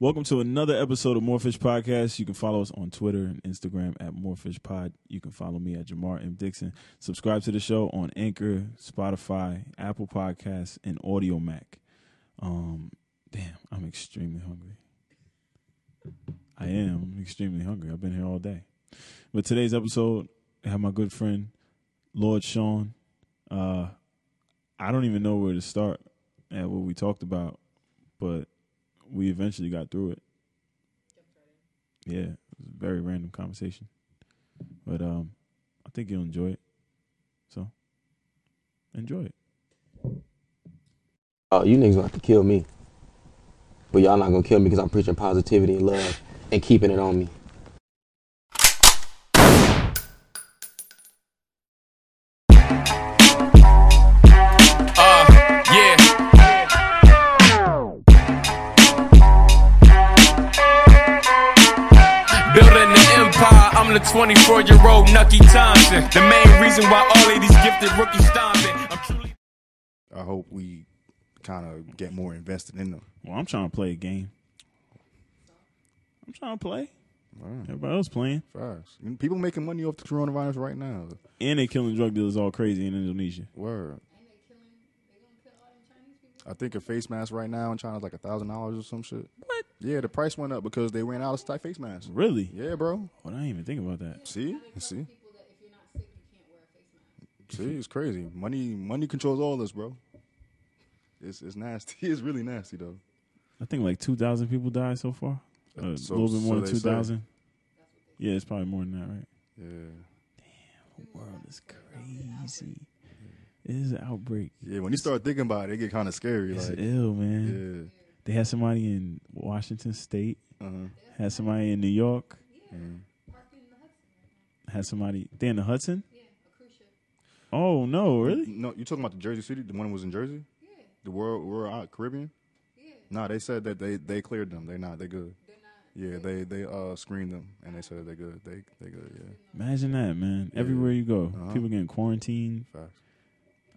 Welcome to another episode of Morefish Podcast. You can follow us on Twitter and Instagram at Morefish Pod. You can follow me at Jamar M. Dickson. Subscribe to the show on Anchor, Spotify, Apple Podcasts, and Audiomack. Um, damn, I'm extremely hungry. I am extremely hungry. I've been here all day. But today's episode, I have my good friend, Lord Sean. Uh, I don't even know where to start at what we talked about, but we eventually got through it. Yeah, it was a very random conversation, but um, I think you'll enjoy it. So, enjoy it. Oh, you niggas gonna have to kill me. But y'all not gonna kill me because I'm preaching positivity and love and keeping it on me. 24 year old Nucky Thompson. The main reason why all of these gifted rookies stomping. I'm truly. I hope we kind of get more invested in them. Well, I'm trying to play a game. I'm trying to play. Everybody else playing, Fast. People making money off the coronavirus right now. and they killing drug dealers all crazy in Indonesia. Word. I think a face mask right now in China is like a thousand dollars or some shit. What? Yeah, the price went up because they ran out of stock face masks. Really? Yeah, bro. Well, I didn't even think about that. See, see, see. It's crazy. Money, money controls all this, bro. It's it's nasty. It's really nasty though. I think like two thousand people died so far. A So- little bit more so than they two say. thousand. Yeah, it's probably more than that, right? Yeah, Damn, The world is crazy. It is an outbreak. yeah. When you start thinking about it, it get kind of scary. It's like, ill, man. Yeah. They had somebody in Washington State. uh-huh. Had somebody in New York. Mhm. Had somebody. They in the Hudson. Yeah, a cruise ship. Oh no! Really? No, you talking about the Jersey City? The one that was in Jersey? Yeah. The World World out Caribbean? Yeah. No, they said that they they cleared them. They not. They good. Yeah, they they uh screened them and they said they good. They they good. Yeah. Imagine that, man. Everywhere you go, Uh-huh. people getting quarantined. Facts.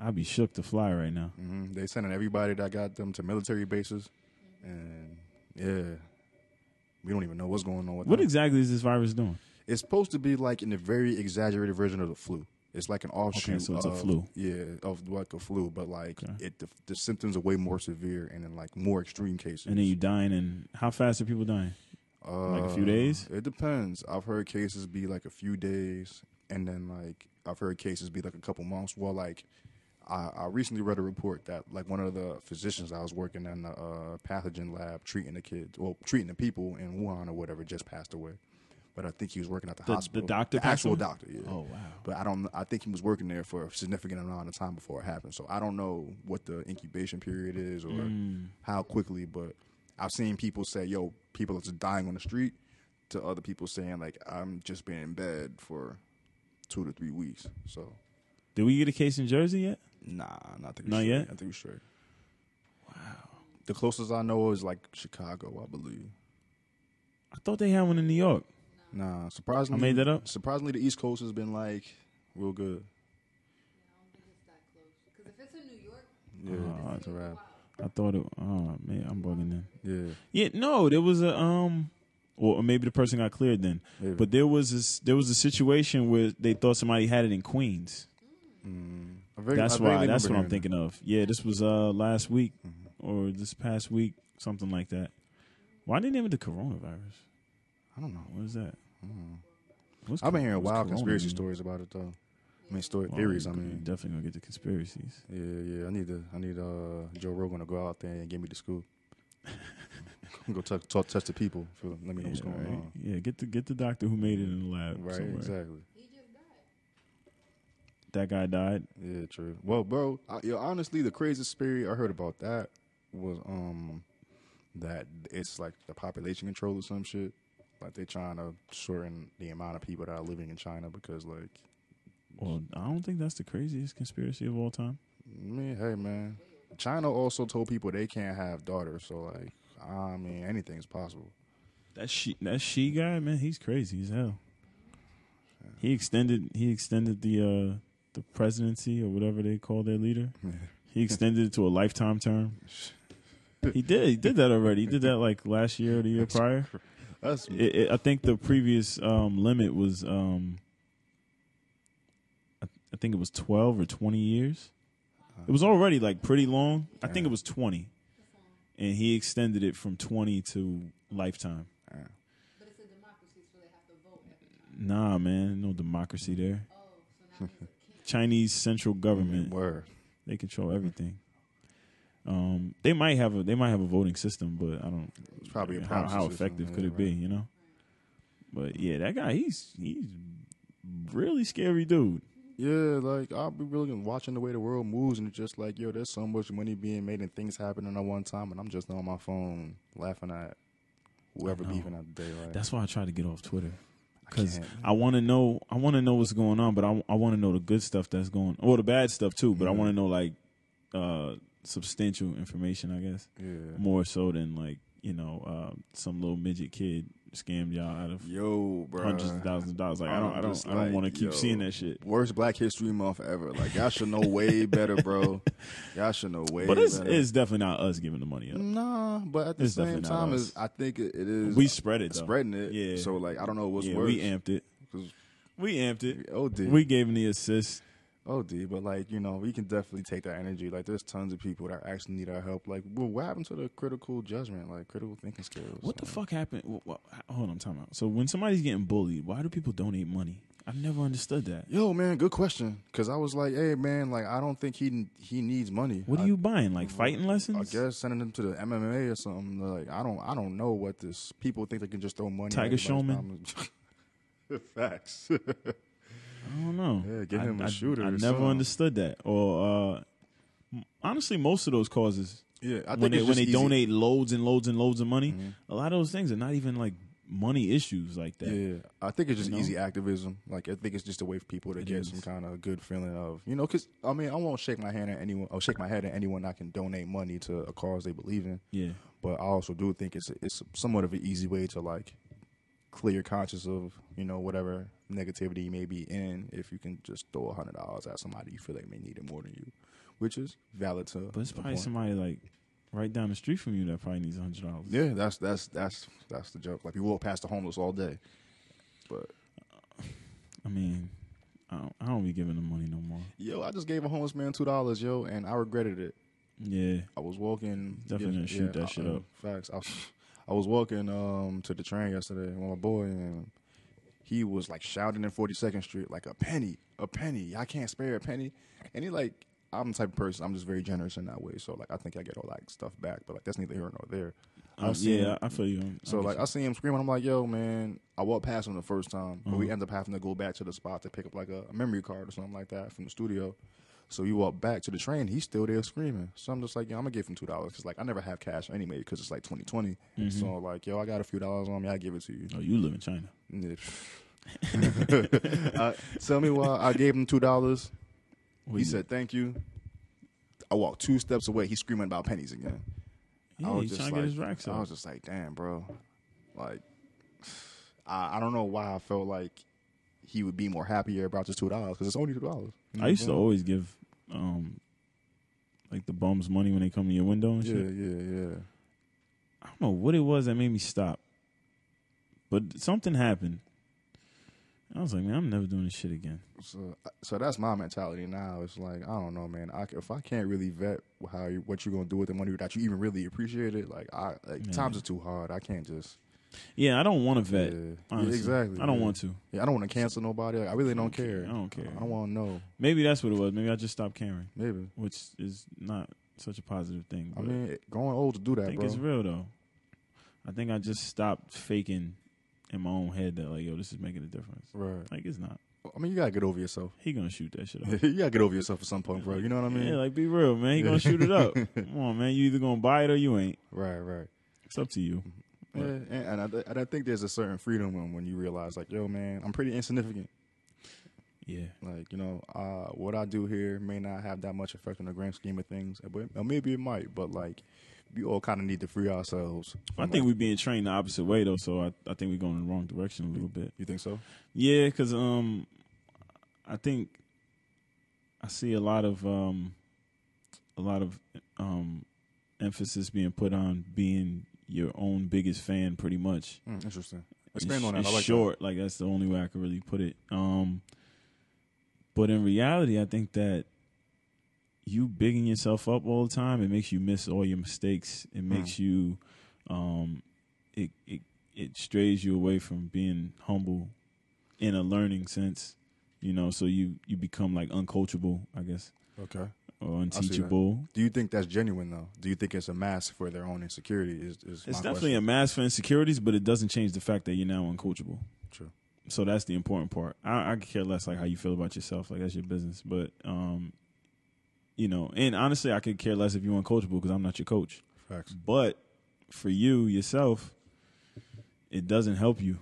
I'd be shook to fly right now. hmm They sending everybody that got them to military bases, and yeah, we don't even know what's going on with What them. exactly is this virus doing? It's supposed to be like in a very exaggerated version of the flu. It's like an offshoot. so it's a of- flu. Yeah, of like a flu, but like Okay. it the, the symptoms are way more severe and in like more extreme cases. And then you dying, and how fast are people dying? Like a few days? Uh, It depends. I've heard cases be like a few days, and then like I've heard cases be like a couple months. Well, like I, I recently read a report that like one of the physicians I was working in the uh, pathogen lab treating the kids, well, treating the people in Wuhan or whatever, just passed away. But I think he was working at the, The- hospital. the doctor the actual doctor. Yeah. Oh wow! But I don't. I think he was working there for a significant amount of time before it happened. So I don't know what the incubation period is or Mm. how quickly. But I've seen people say, "Yo, people are just dying on the street," to other people saying, "Like I'm just been in bed for two to three weeks." So Did we get a case in Jersey yet? Nah, not think we Not straight. yet? I think we're straight. Wow. The closest I know is like Chicago, I believe. I thought they had one in New York. Nah, surprisingly, I made that up? Surprisingly, the East Coast has been like real good. Because if it's in New York, Yeah, Oh, it's a wrap. I thought it. Oh man, I'm bugging then. Yeah, Yeah, no, there was a um, or maybe the person got cleared then. Maybe. But there was this, there was a situation where they thought somebody had it in Queens. I That's why. That's what I'm thinking of. Yeah, this was uh last week Mm-hmm. or this past week, something like that. Why did they name it the coronavirus? I don't know. What is that? What's I've been hearing wild conspiracy mean? stories about it though. I mean, story Well, theories. I mean, definitely gonna get the conspiracies. yeah, yeah. I need to. I need uh Joe Rogan to go out there and get me the scoop. go talk, talk, touch the people. For, let me know what's going right. on. Yeah, get the get the doctor who made it in the lab. Right, somewhere. exactly. That guy died. Yeah, true. Well, bro, I, yo, honestly, the craziest theory I heard about that was um that it's like the population control or some shit. Like they're trying to shorten the amount of people that are living in China because, like, Well, I don't think that's the craziest conspiracy of all time. I mean, hey man, China also told people they can't have daughters. So like, I mean, anything's possible. That she that she guy, man, he's crazy as hell. He extended he extended the uh the presidency or whatever they call their leader. He extended it to a lifetime term. He did. He did that already. He did that like last year or the year prior. That's It, it, I think the previous um, limit was, um, I, I think it was twelve or twenty years. It was already like pretty long. I think it was twenty, and he extended it from twenty to lifetime. uh, But it's a democracy, so they have to vote every time. Nah, man, no democracy there. Oh, so now he's a king. Chinese central government. word. They control everything. Um, they might have a they might have a voting system, but I don't. It's probably how, proxy how system, effective yeah, could it be? You know. But yeah, that guy he's he's really scary dude. Yeah, like I'll be really watching the way the world moves, and it's just like, yo, there's so much money being made and things happening at one time, and I'm just on my phone laughing at whoever I beefing at the day. That's why I try to get off Twitter I because. I want to know I want to know what's going on, but I, I want to know the good stuff that's going or the bad stuff too. But I want to know like uh, substantial information, I guess, yeah. more so than like you know uh, some little midget kid scammed y'all out of Yo, bro. hundreds of thousands of dollars. Like I don't, I don't, I don't like, want to keep yo, seeing that shit. Worst Black History Month ever. Like y'all should know way better, bro. Y'all should know way. But it's, better. it's definitely not us giving the money up. nah. But at the It's same time, is I think it, it is. We spread it though. spreading it. Yeah. So like, I don't know what's yeah, worse. we amped it. We amped it. OD. We gave him the assist. Oh, OD, but like you know, we can definitely take that energy. Like, there's tons of people that actually need our help. Like, well, what happened to the critical judgment, like critical thinking skills? What the fuck happened? Wh- wh- hold on, time out. So when somebody's getting bullied, why do people donate money? I've never understood that. Yo, man, good question. Because I was like, hey, man, like I don't think he he needs money. What are I- you buying? Like fighting lessons? I guess sending him to the MMA or something. Like I don't, I don't know what this. People think they can just throw money. at Tiger Showman? Facts. I don't know. Yeah, I- him a I- shooter I, or never something. understood that. Or uh, honestly, most of those causes yeah, I think when they when they donate loads and loads and loads of money, Mhm. a lot of those things are not even like money issues like that. Yeah, I think it's just You know? easy activism. Like I think it's just a way for people to It get is. some kind of good feeling of you know. Because I mean, I won't shake my hand at anyone. I'll shake my head at anyone that can donate money to a cause they believe in. Yeah. But I also do think it's it's somewhat of an easy way to like clear your conscience of you know whatever negativity you may be in if you can just throw a hundred dollars at somebody you feel like may need it more than you, which is valid to. But it's probably point. somebody like right down the street from you that probably needs a hundred dollars. Yeah, that's that's that's that's the joke. Like you walk past the homeless all day, but I mean, I don't, I don't be giving them money no more. yo, I just gave a homeless man two dollars, yo, and I regretted it. Yeah. I was walking. Definitely gonna shoot that I- shit uh, up. Facts. I was, I was walking um to the train yesterday with my boy, and he was like shouting in 42nd Street like a penny, a penny. I can't spare a penny. And he like, I'm the type of person. I'm just very generous in that way. So like, I think I get all that stuff back. But like, that's neither here nor there. I Um, see yeah, him- I feel you. So I like, get I see him screaming. I'm like, yo, man. I walked past him the first time, but we Uh-huh. end up having to go back to the spot to pick up like a, a memory card or something like that from the studio. So we walk back to the train. He's still there screaming. So I'm just like, yo, I'm gonna give him two dollars because like I never have cash anyway because it's like 2020. Mhm. So like, yo, I got a few dollars on me. I give it to you. oh, you live in China. uh, tell me why I gave him two dollars. He said thank you. I walked two steps away. He's screaming about pennies again. yeah, I was he's just trying to like, get his racks I was just like, damn, bro. Like, I, I don't know why I felt like he would be more happier about just two dollars because it's only two dollars. I used to always give, um, like the bums money when they come to your window and Yeah, shit. yeah, yeah. Yeah. I don't know what it was that made me stop, but something happened. I was like, man, I'm never doing this shit again. So, so that's my mentality now. It's like I don't know, man. I, if I can't really vet how you, what you're gonna do with the money that you even really appreciate it, like I like Yeah. times are too hard. I can't just. Yeah, I don't want to vet. yeah, yeah, exactly. I don't yeah. want to. Yeah, I don't want to cancel nobody. Like, I really don't care. I don't care. I don't want to know. Maybe that's what it was. Maybe I just stopped caring, Maybe. which is not such a positive thing. I mean, going old to do that. I think bro. it's real though. I think I just stopped faking in my own head that like, yo, this is making a difference. Right. Like it's not. I mean, you gotta get over yourself. He gonna shoot that shit up. you gotta get over yourself at some point, bro. You know what I mean? yeah, like be real, man. He gonna shoot it up. Come on, man. You either gonna buy it or you ain't. right, right. It's up to you. Yeah, and, and, I, and I think there's a certain freedom when, when you realize, like, yo, man, I'm pretty insignificant. Yeah. Like, you know, uh, what I do here may not have that much effect on the grand scheme of things, but or maybe it might. But like, we all kind of need to free ourselves. I think like- we're being trained the opposite way though, so I, I think we're going in the wrong direction a little bit. You think so? Yeah, because um, I think I see a lot of um, a lot of um, emphasis being put on being your own biggest fan, pretty much. Mm, interesting. Expand it's, on that. It's I like short. Like that's the only way I could really put it. Um, but in reality, I think that you bigging yourself up all the time, it makes you miss all your mistakes. It makes you, um, it it it strays you away from being humble in a learning sense. You know, so you you become like uncoachable, I guess. Okay. Or unteachable. Do you think that's genuine though? Do you think it's a mask for their own insecurity? Is, is It's definitely a mask for insecurities, but it doesn't change the fact that you're now uncoachable. True. So that's the important part. I, I care less like how you feel about yourself. Like that's your business. But um, you know, and honestly, I could care less if you're uncoachable because I'm not your coach. Facts. But for you yourself, it doesn't help you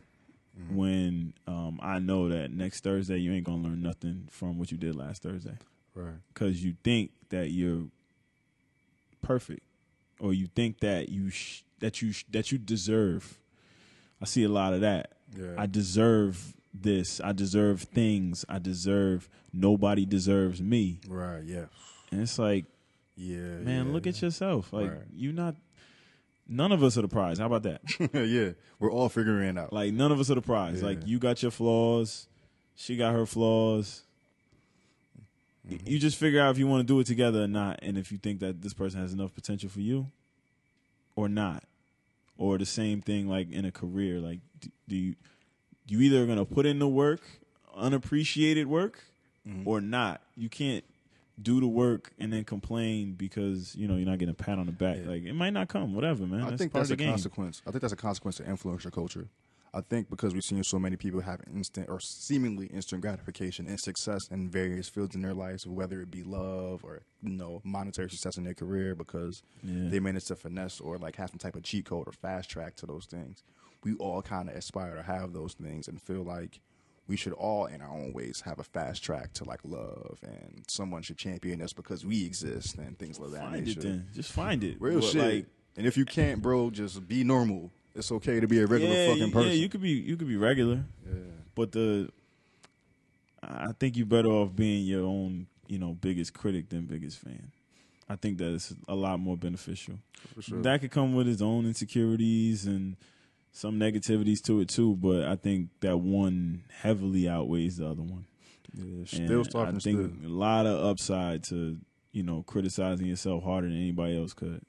when um, I know that next Thursday you ain't gonna learn nothing from what you did last Thursday Right. because you think that you're perfect or you think that you sh- that you sh- that you deserve. I see a lot of that. Yeah. I deserve this. I deserve things. I deserve. Nobody deserves me. right. Yeah. And it's like, Yeah. man, yeah. look at yourself. Like Right. you not. None of us are the prize. How about that? yeah. We're all figuring it out. like none of us are the prize. Yeah. Like you got your flaws. She got her flaws. Mm-hmm. You just figure out if you want to do it together or not, and if you think that this person has enough potential for you, or not, or the same thing like in a career. Like, do, do you you either gonna put in the work, unappreciated work, Mm-hmm. or not? You can't do the work and then complain because you know you're not getting a pat on the back. Yeah. Like it might not come, whatever, man. I that's think part that's a of the game. consequence. I think that's a consequence of influencer culture. I think because we've seen so many people have instant or seemingly instant gratification and success in various fields in their lives, whether it be love or you know monetary success in their career, because Yeah. they managed to finesse or like have some type of cheat code or fast track to those things. We all kind of aspire to have those things and feel like we should all, in our own ways, have a fast track to like love, and someone should champion us because we exist and things like that. Find nature. it then. Just find it. Real But, shit. Like, and if you can't, bro, just be normal. It's okay to be a regular yeah, fucking person. Yeah, you could be you could be regular, Yeah. but the I think you're better off being your own, you know, biggest critic than biggest fan. I think that is a lot more beneficial. For sure. That could come with its own insecurities and some negativities to it too, but I think that one heavily outweighs the other one. yeah, still I think still. a lot of upside to you know criticizing yourself harder than anybody else could.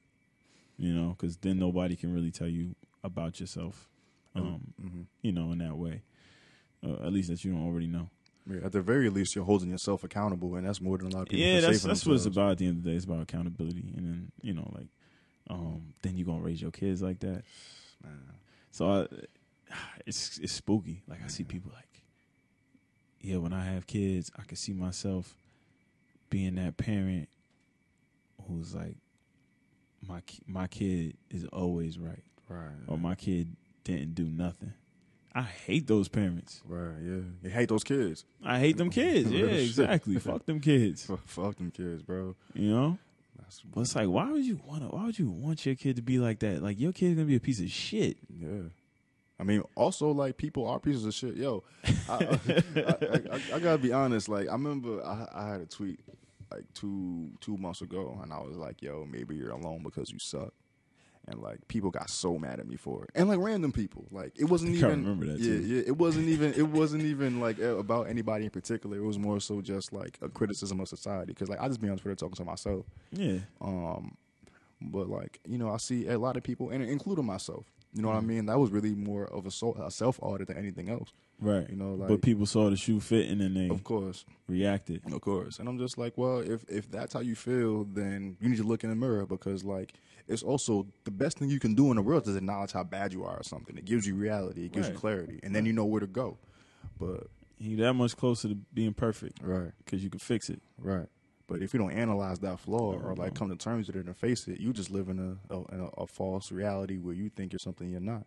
You know, because then nobody can really tell you about yourself. Um, Mhm. you know, in that way, uh, at least that you don't already know. Yeah, at the very least, you're holding yourself accountable, and that's more than a lot of people. Yeah, can say that's that's what it's about. At the end of the day, it's about accountability, and then you know, like, um, then you're gonna raise your kids like that. Man. So I, it's it's spooky. Like I see people like, yeah, when I have kids, I can see myself being that parent who's like, my my kid is always right, Right. or my kid didn't do nothing. I hate those parents. Right. Yeah. You hate those kids. I hate them kids. Yeah, exactly. Fuck them kids. Fuck them kids, bro. You know. That's, But it's like, why would you want to? Why would you want your kid to be like that? Like your kid's gonna be a piece of shit. yeah. I mean, also like people are pieces of shit. Yo, I, I, I, I gotta be honest. Like I remember I, I had a tweet like two two months ago, and I was like, "Yo, maybe you're alone because you suck." And like people got so mad at me for it, and like random people. Like it wasn't I think I even. remember that, yeah, too. yeah. It wasn't even. It wasn't even like about anybody in particular. It was more so just like a criticism of society. Because like I just be on Twitter talking to myself. Yeah. Um, but like you know, I see a lot of people, and including myself. You know Mm. what I mean? That was really more of a, so, a self audit than anything else. Right. You know, like but people saw the shoe fit and they of course, reacted. of course. And I'm just like, well, if if that's how you feel, then you need to look in the mirror because like it's also the best thing you can do in the world is acknowledge how bad you are or something. It gives you reality, it gives you clarity, and then you know where to go. But You that much closer to being perfect right, because you can fix it. right. But if you don't analyze that flaw or like come to terms with it and face it, you just live in a, a, in a, a false reality where you think you're something you're not.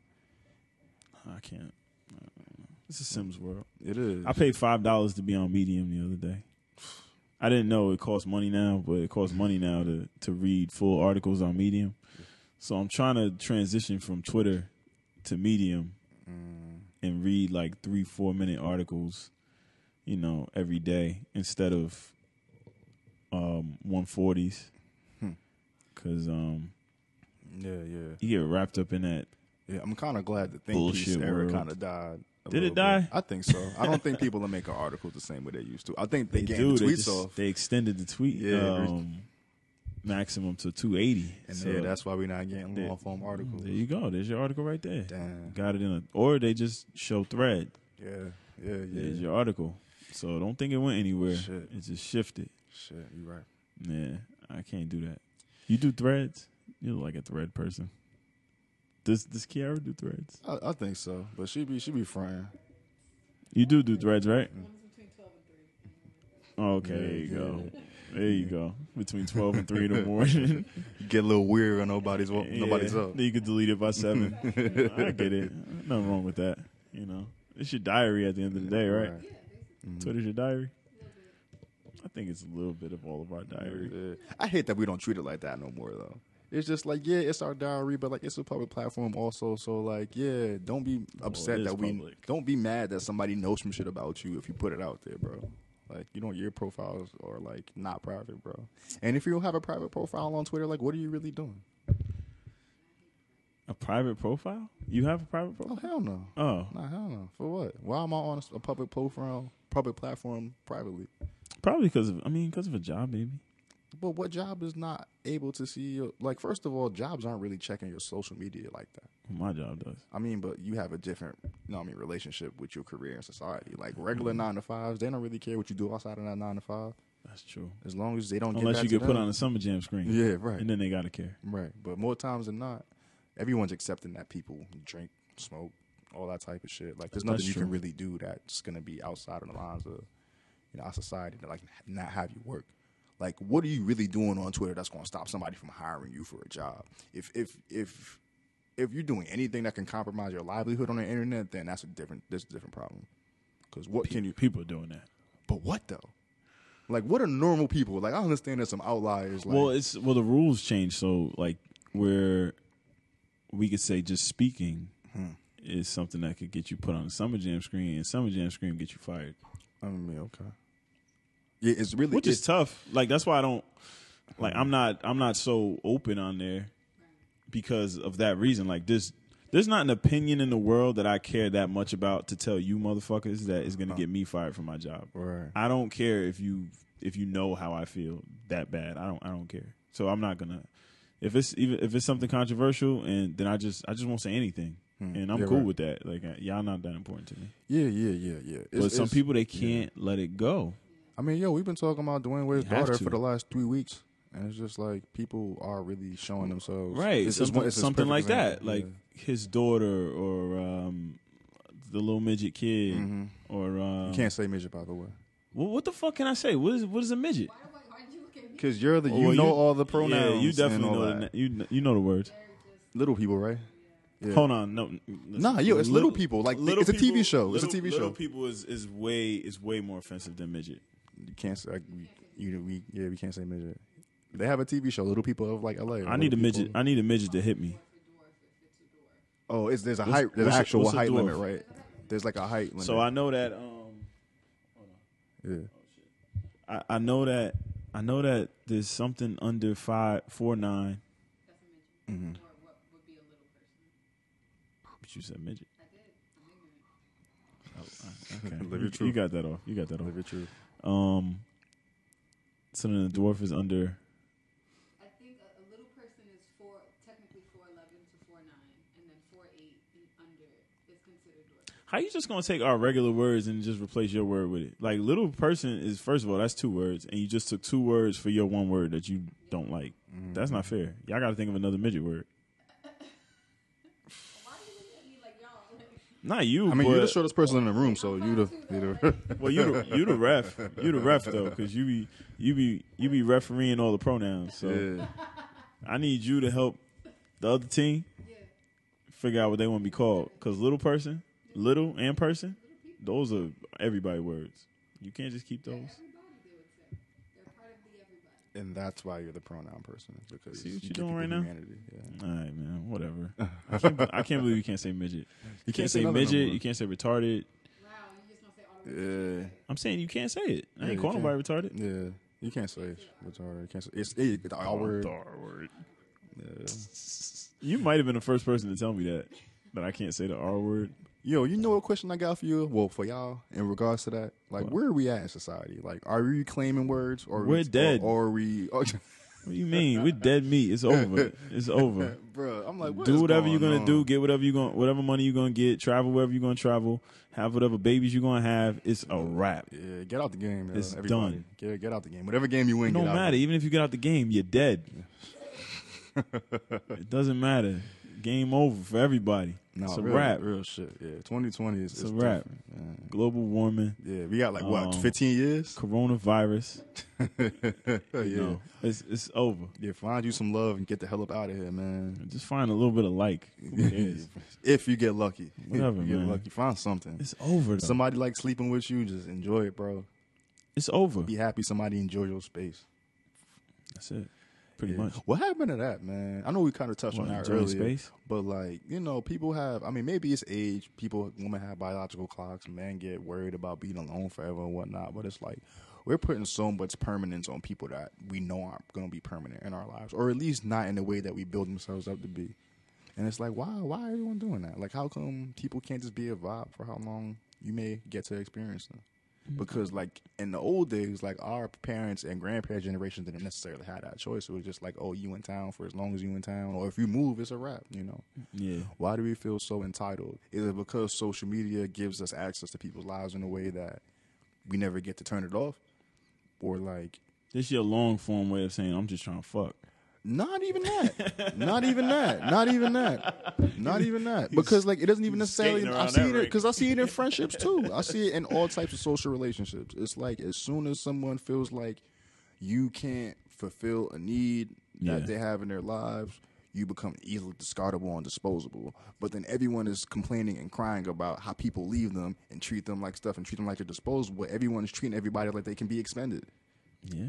I can't. It's a Sims world. It is. I paid five dollars to be on Medium the other day. I didn't know it costs money now, but it costs money now to to read full articles on Medium. So I'm trying to transition from Twitter to Medium and read like three, four minute articles, you know, every day instead of um 140s. Hmm. Cause um Yeah, yeah, You get wrapped up in that. yeah. I'm kind of glad the think piece era world. kind of died. A Did it die? bit. I think so. I don't think people are making articles the same way they used to. I think they, They do. the They, just, off, they extended the tweet Yeah, um, maximum to 280. and So yeah, that's why we're not getting long form articles. there you go. There's your article right there. Damn. Got it in a, or they just show thread. Yeah, yeah, yeah. There's your article. So don't think it went anywhere. Shit. It just shifted. Shit, you right. Yeah, I can't do that. You do threads? You look like a thread person. Does does Kiara do threads? I, I think so, but she be she be frying. You do do threads, right? One's between 12 and 3. Oh, okay, there you go. There you go. Between twelve and three in the morning. Get a little weird when nobody's wa- nobody's Yeah, up. Then you could delete it by seven. I get it. Nothing wrong with that. You know, it's your diary at the end of the day, right? Mm-hmm. Twitter's your diary. I think it's a little bit of all of our diary. I hate that we don't treat it like that no more though. It's just like yeah, it's our diary, but like it's a public platform also. So like yeah, don't be upset is that we public. don't be mad that somebody knows some shit about you if you put it out there, bro. Like you know your profiles are like not private, bro. And if you don't have a private profile on Twitter, like what are you really doing? A private profile? You have a private Oh profile? hell no. Oh, Nah, hell no. For what? Why am I on a public profile, public platform privately? probably because of. I mean, because of a job, maybe. But what job is not able to see your like? First of all, jobs aren't really checking your social media like that. My job does. I mean, but you have a different, you know, I mean, relationship with your career and society. Like regular mm-hmm. nine to fives, they don't really care what you do outside of that nine to five, That's true. as long as they don't. Unless get you get to put them. on a summer jam screen. Yeah, right, And then they gotta care. right. But more times than not, everyone's accepting that people drink, smoke, all that type of shit. Like, there's nothing That's you true. can really do that's gonna be outside of the lines of, you know, our society to like not have you work. Like, what are you really doing on Twitter that's gonna stop somebody from hiring you for a job? If if if if you're doing anything that can compromise your livelihood on the internet, then that's a different that's a different problem. Because what can you? People are doing that. But what though? Like, what are normal people? Like, I understand there's some outliers. Like, well, it's well the rules change. So like where we could say just speaking Hmm. is something that could get you put on a summer jam screen, and summer jam screen get you fired, I mean, okay. Yeah, it's really which is tough. Like that's why I don't like. I'm not. I'm not so open on there because of that reason. Like this. There's not an opinion in the world that I care that much about to tell you motherfuckers that is going to get me fired from my job. Right. I don't care if you if you know how I feel that bad. I don't I don't care. So I'm not gonna if it's even if it's something controversial and then I just I just won't say anything. And I'm Hmm. Yeah, cool right. with that. Like uh, y'all not that important to me. Yeah, yeah, yeah, yeah. It's- but some people they can't let it go. I mean, yo, we've been talking about Dwyane Wade's You have daughter to. for the last three weeks, and it's just like people are really showing themselves. Right. It's, something it's, it's something perfect like that. example. Like his daughter or um the little midget kid Mhm. or um you can't say midget, by the way, well, what the fuck can I say? What is what is a midget? Why, why, why did you look at me? because you're the you Well, know all the pronouns. Yeah, you definitely know that. the, you you know the words. little people, right? Yeah. Hold on, no. Nah, yo, it's little people. Like, it's a TV show. It's a little- TV Little show. people is, is way is way more offensive than midget. You can't say like, we- you we yeah we can't say midget. They have a TV show, Little People of like LA. I need a Little midget. People. I need a midget to hit me. Oh, it's there's a What's- height there's an actual a height limit, right? There's like a height limit. So I know that. Um, yeah. I, I know that. I know that there's something under five four nine. That's a midget. Mm-hmm. Or what would be a little person. But you said midget. I did. I'm. Oh, okay, Live your truth. you got that off. You got that off. Live it true. Um, so then the dwarf is under. I think a, a little person is four, technically four eleven to four nine, and then four eight and under is considered dwarf. How you just gonna take our regular words and just replace your word with it? Like little person is first of all that's two words, and you just took two words for your one word that you don't like. That's not fair. Y'all got to think of another midget word. Why do you look at me like y'all? Like, Not you. I mean, you're the shortest person in the room, so you the you the. Well, you the you the ref. You the ref though, because you be you be you be refereeing all the pronouns. So yeah. I need you to help the other team figure out what they want to be called. Because little person, little and person, those are everybody words. You can't just keep those. And that's why you're the pronoun person because See what you you doing right now? humanity, Yeah. All right, man. Whatever. I can't, I can't believe you can't say midget. You can't, say say nothing no midget. you can't say retarded. Wow, you just gonna say all the Yeah, I'm saying you can't say it. I Yeah, ain't calling can't. nobody retarded. yeah. You can't say retarded. You can't say it's it, our oh, word. R word. You might have been the first person to tell me that that I can't say the R word. Yo, you know what question I got for you? Well, for y'all, in regards to that, like, where are we at in society? Like, are we claiming words, or We're dead. or, or are we? Oh, What do you mean? We're dead meat. It's over. It's over. bro, I'm like, what do whatever going you're gonna on? do. Get whatever you're gonna, whatever money you're gonna get. Travel wherever you're gonna travel. Have whatever babies you're gonna have. It's a wrap. Yeah, get out the game. yo, It's everybody. done. Get get out the game. Whatever game you win, It don't get out matter. Even if you get out the game, you're dead. it doesn't matter. Game over for everybody. No, it's a real, wrap. real shit. Yeah, 2020 is It's is a wrap. Global warming, Yeah, we got like what, Um, 15 years? coronavirus. yeah, know, it's it's over. yeah. Find you some love and get the hell up out of here, man. Just find a little bit of like. If you get lucky, Whatever, if you get lucky, find something. It's over. Though. Somebody like sleeping with you, just enjoy it, bro. It's over. Be happy somebody enjoy your space. That's it. Pretty much. What happened to that, man? I know we kind of touched What, on that enjoying earlier, space? but like you know, people have. I mean, maybe it's age. People, women have biological clocks. Men get worried about being alone forever and whatnot. But it's like we're putting so much permanence on people that we know aren't going to be permanent in our lives, or at least not in the way that we build themselves up to be. And it's like, why? Why everyone doing that? Like, how come people can't just be a vibe for how long you may get to experience them? Mm-hmm. Because like in the old days, like our parents and grandparents' generation didn't necessarily have that choice. It was just like, oh, you in town for as long as you in town, or if you move, it's a wrap. You know. Yeah. Why do we feel so entitled? Is it because social media gives us access to people's lives in a way that we never get to turn it off? Or like This your long form way of saying I'm just trying to fuck. Not even that. not even that. Not even that. Not even that. Because like it doesn't even necessarily I see it because I see it in friendships too. I see it in all types of social relationships. It's like as soon as someone feels like you can't fulfill a need that Yeah. they have in their lives, you become easily discardable and disposable. But then everyone is complaining and crying about how people leave them and treat them like stuff and treat them like they're disposable. Everyone is treating everybody like they can be expended. Yeah.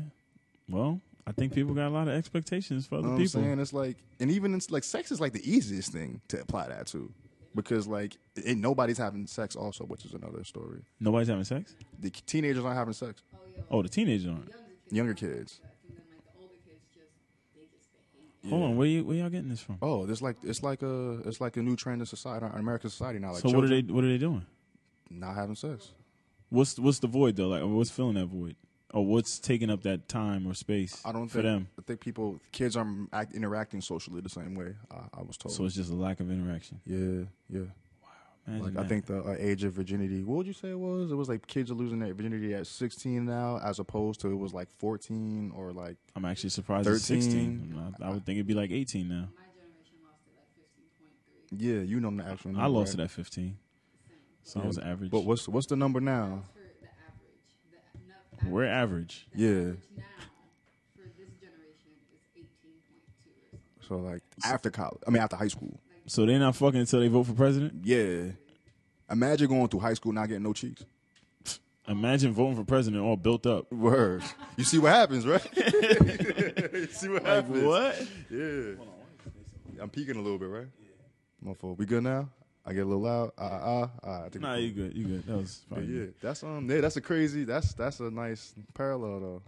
Well, I think people got a lot of expectations for You other know what I'm people. saying? It's like, and even it's like sex is like the easiest thing to apply that to, because like ain't nobody's having sex also, which is another story. Nobody's having sex. The teenagers aren't having sex. Oh, yeah. Oh, the teenagers aren't. Younger kids. And then, like, the older kids just, they just behave. Hold on, where you where y'all getting this from? Oh, it's like it's like a it's like a new trend in society, in American society now. Like so what are they what are they doing? not having sex? What's what's the void though? Like what's filling that void? Or what's taking up that time or space I don't for think them? I think people kids aren't act, interacting socially the same way. I, I was told. So it's just a lack of interaction. yeah, yeah. Imagine Like I think the uh, age of virginity. What would you say it was? It was like kids are losing their virginity at 16 now, as opposed to it was like 14 or like I'm actually surprised it's 13. 16. I, I would think it'd be like 18 now. My generation lost it at 15.3. yeah, you know the actual. Number, I lost right? it at 15. So I was average. But what's what's the number now? We're average. Yeah. average now for this generation is 18.2 or something. So like after college, I mean after high school. So they're not fucking until they vote for president? Yeah. Imagine going through high school not getting no cheeks. Imagine voting for president all built up. Word. You see what happens, right? you see what happens. What? Yeah. I'm peeking a little bit, right? My fault. We good now? I get a little loud. Ah, ah, ah. ah I think Nah, you good. You good. That was But probably yeah, that's um, yeah, that's a crazy. That's that's a nice parallel though.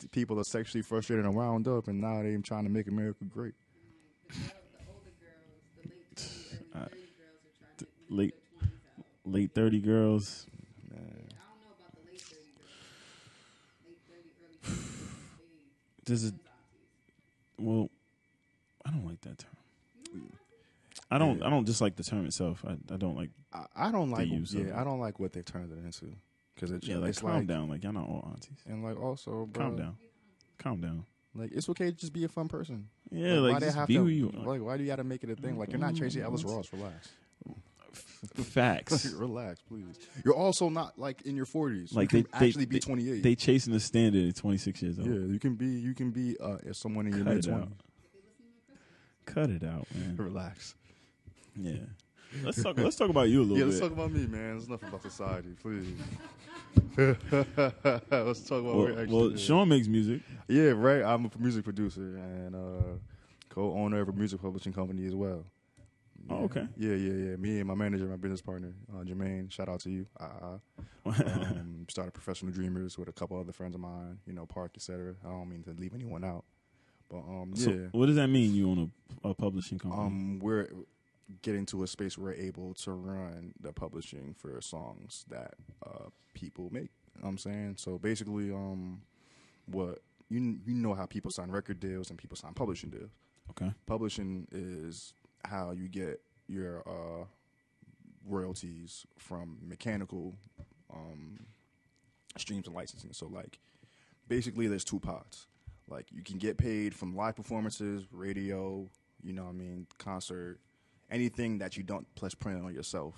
The People are sexually frustrated and wound up, and now they're trying to make America great. The, girl- the girls, the late 20s, early 30 girls are trying late- their 20s out. late 30 girls. I don't know about the late 30 girls. Late 30, early 40s, they This is well, I don't like that term. I don't. I don't just like the term itself. I, I don't like. I, I don't like. use of Yeah, it. I don't like what they've turned it into because it's Yeah, like it's calm like down. Like y'all not all aunties. and like also bro, Calm down. Calm down. Like it's okay to just be a fun person. Yeah, why like they just be to, who you are. Like why do you got to make it a thing? Like you're not Tracee Ellis Ross. Relax. Facts. Relax, please. You're also not like in your 40s. Like you they, can they actually be they- 28. They chasing the standard at 26 years old. yeah, you can be. You can be uh, someone in your mid 20s. Cut it out, man. Relax. Yeah. Let's talk. Let's talk about you a little bit. Yeah, bit. let's talk about me, man. It's nothing about society, please. let's talk about well, what actually well. Sean makes music. Yeah, right. I'm a music producer and uh, co-owner of a music publishing company as well. Oh, Yeah. okay. Yeah, yeah, yeah. Me and my manager, my business partner, uh, Jermaine. Shout out to you. Uh, um, started Professional Dreamers with a couple other friends of mine. You know, Park, etc. I don't mean to leave anyone out, But um, So yeah, what does that mean? You own a, a publishing company? um, we're getting into a space where we're able to run the publishing for songs that uh, people make. You know what I'm saying so. Basically, um, what you you know how people sign record deals and people sign publishing deals. okay. Publishing is how you get your uh, royalties from mechanical um, streams and licensing. So, like, basically, there's two pots. Like, you can get paid from live performances, radio, you know what I mean, concert, anything that you don't plus print on yourself.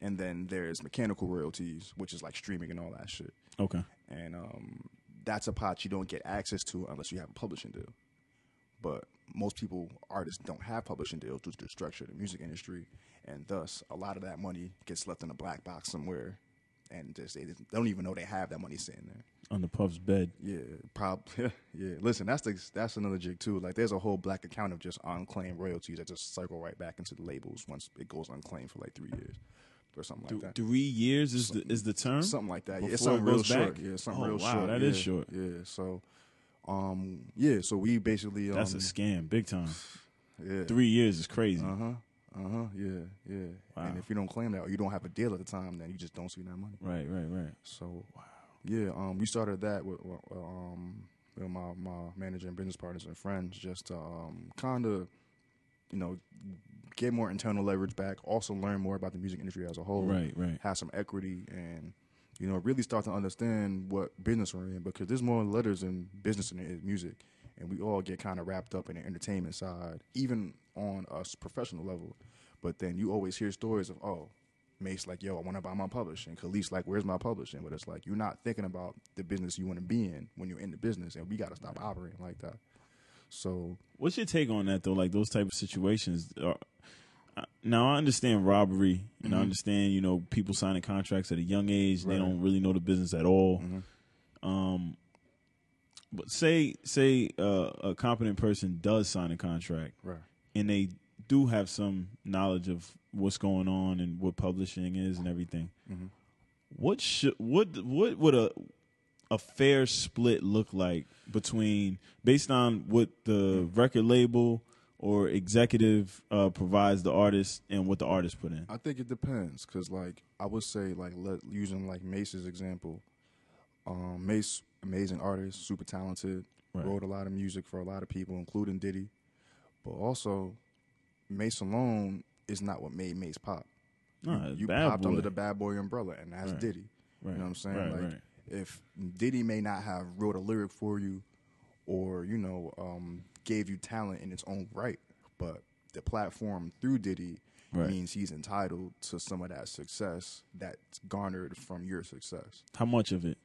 And then there's mechanical royalties, which is like streaming and all that shit Okay. and um, that's a pot you don't get access to unless you have a publishing deal. But most people, artists, don't have publishing deals due to the structure of the music industry, and thus a lot of that money gets left in a black box somewhere, and just they don't even know they have that money sitting there. On the Puff's bed. Yeah, prob yeah. Listen, that's the that's another jig too. Like, there's a whole black account of just unclaimed royalties that just cycle right back into the labels once it goes unclaimed for like three years or something like that. Three years is the is the term. Something like that. Yeah, it's Before it something real goes short. back? Yeah, something Oh, real wow, short. that yeah, is short. Yeah. So, um, yeah. So we basically um, That's a scam, big time. yeah. Three years is crazy. Uh huh. Uh huh. Yeah. Yeah. Wow. And if you don't claim that or you don't have a deal at the time, then you just don't see that money. Right, right, right. So, yeah. Um, we started that with, um with my my manager and business partners and friends just to um kind of you know get more internal leverage back. Also learn more about the music industry as a whole. Right, right. have some equity and you know really start to understand what business we're in because there's more letters in business than there is music and we all get kind of wrapped up in the entertainment side even on a professional level but then you always hear stories of oh Mase like yo I want to buy my publishing Kelis like where's my publishing but it's like you're not thinking about the business you want to be in when you're in the business and we got to stop operating like that so What's your take on that though? Like those type of situations. Are, uh, now I understand robbery, and I Mhm. understand you know people signing contracts at a young age. They don't really know the business at all. mhm. Um, but say say uh, a competent person does sign a contract, right and they do have some knowledge of what's going on and what publishing is and everything. Mhm. What should what what would a a fair split look like between based on what the record label or executive uh, provides the artist and what the artist put in? I think it depends because, like, I would say, like, let, using like Mase's example, um, Mase, amazing artist, super talented, Right. wrote a lot of music for a lot of people, including Diddy. But also, Mase alone is not what made Mase pop. Nah, you you popped Boy. under the Bad Boy umbrella, and that's Right. Diddy. Right. You know what I'm saying? Right, like, if Diddy may not have wrote a lyric for you, or you know, um, gave you talent in its own right, but the platform through Diddy means he's entitled to some of that success that's garnered from your success. How much of it?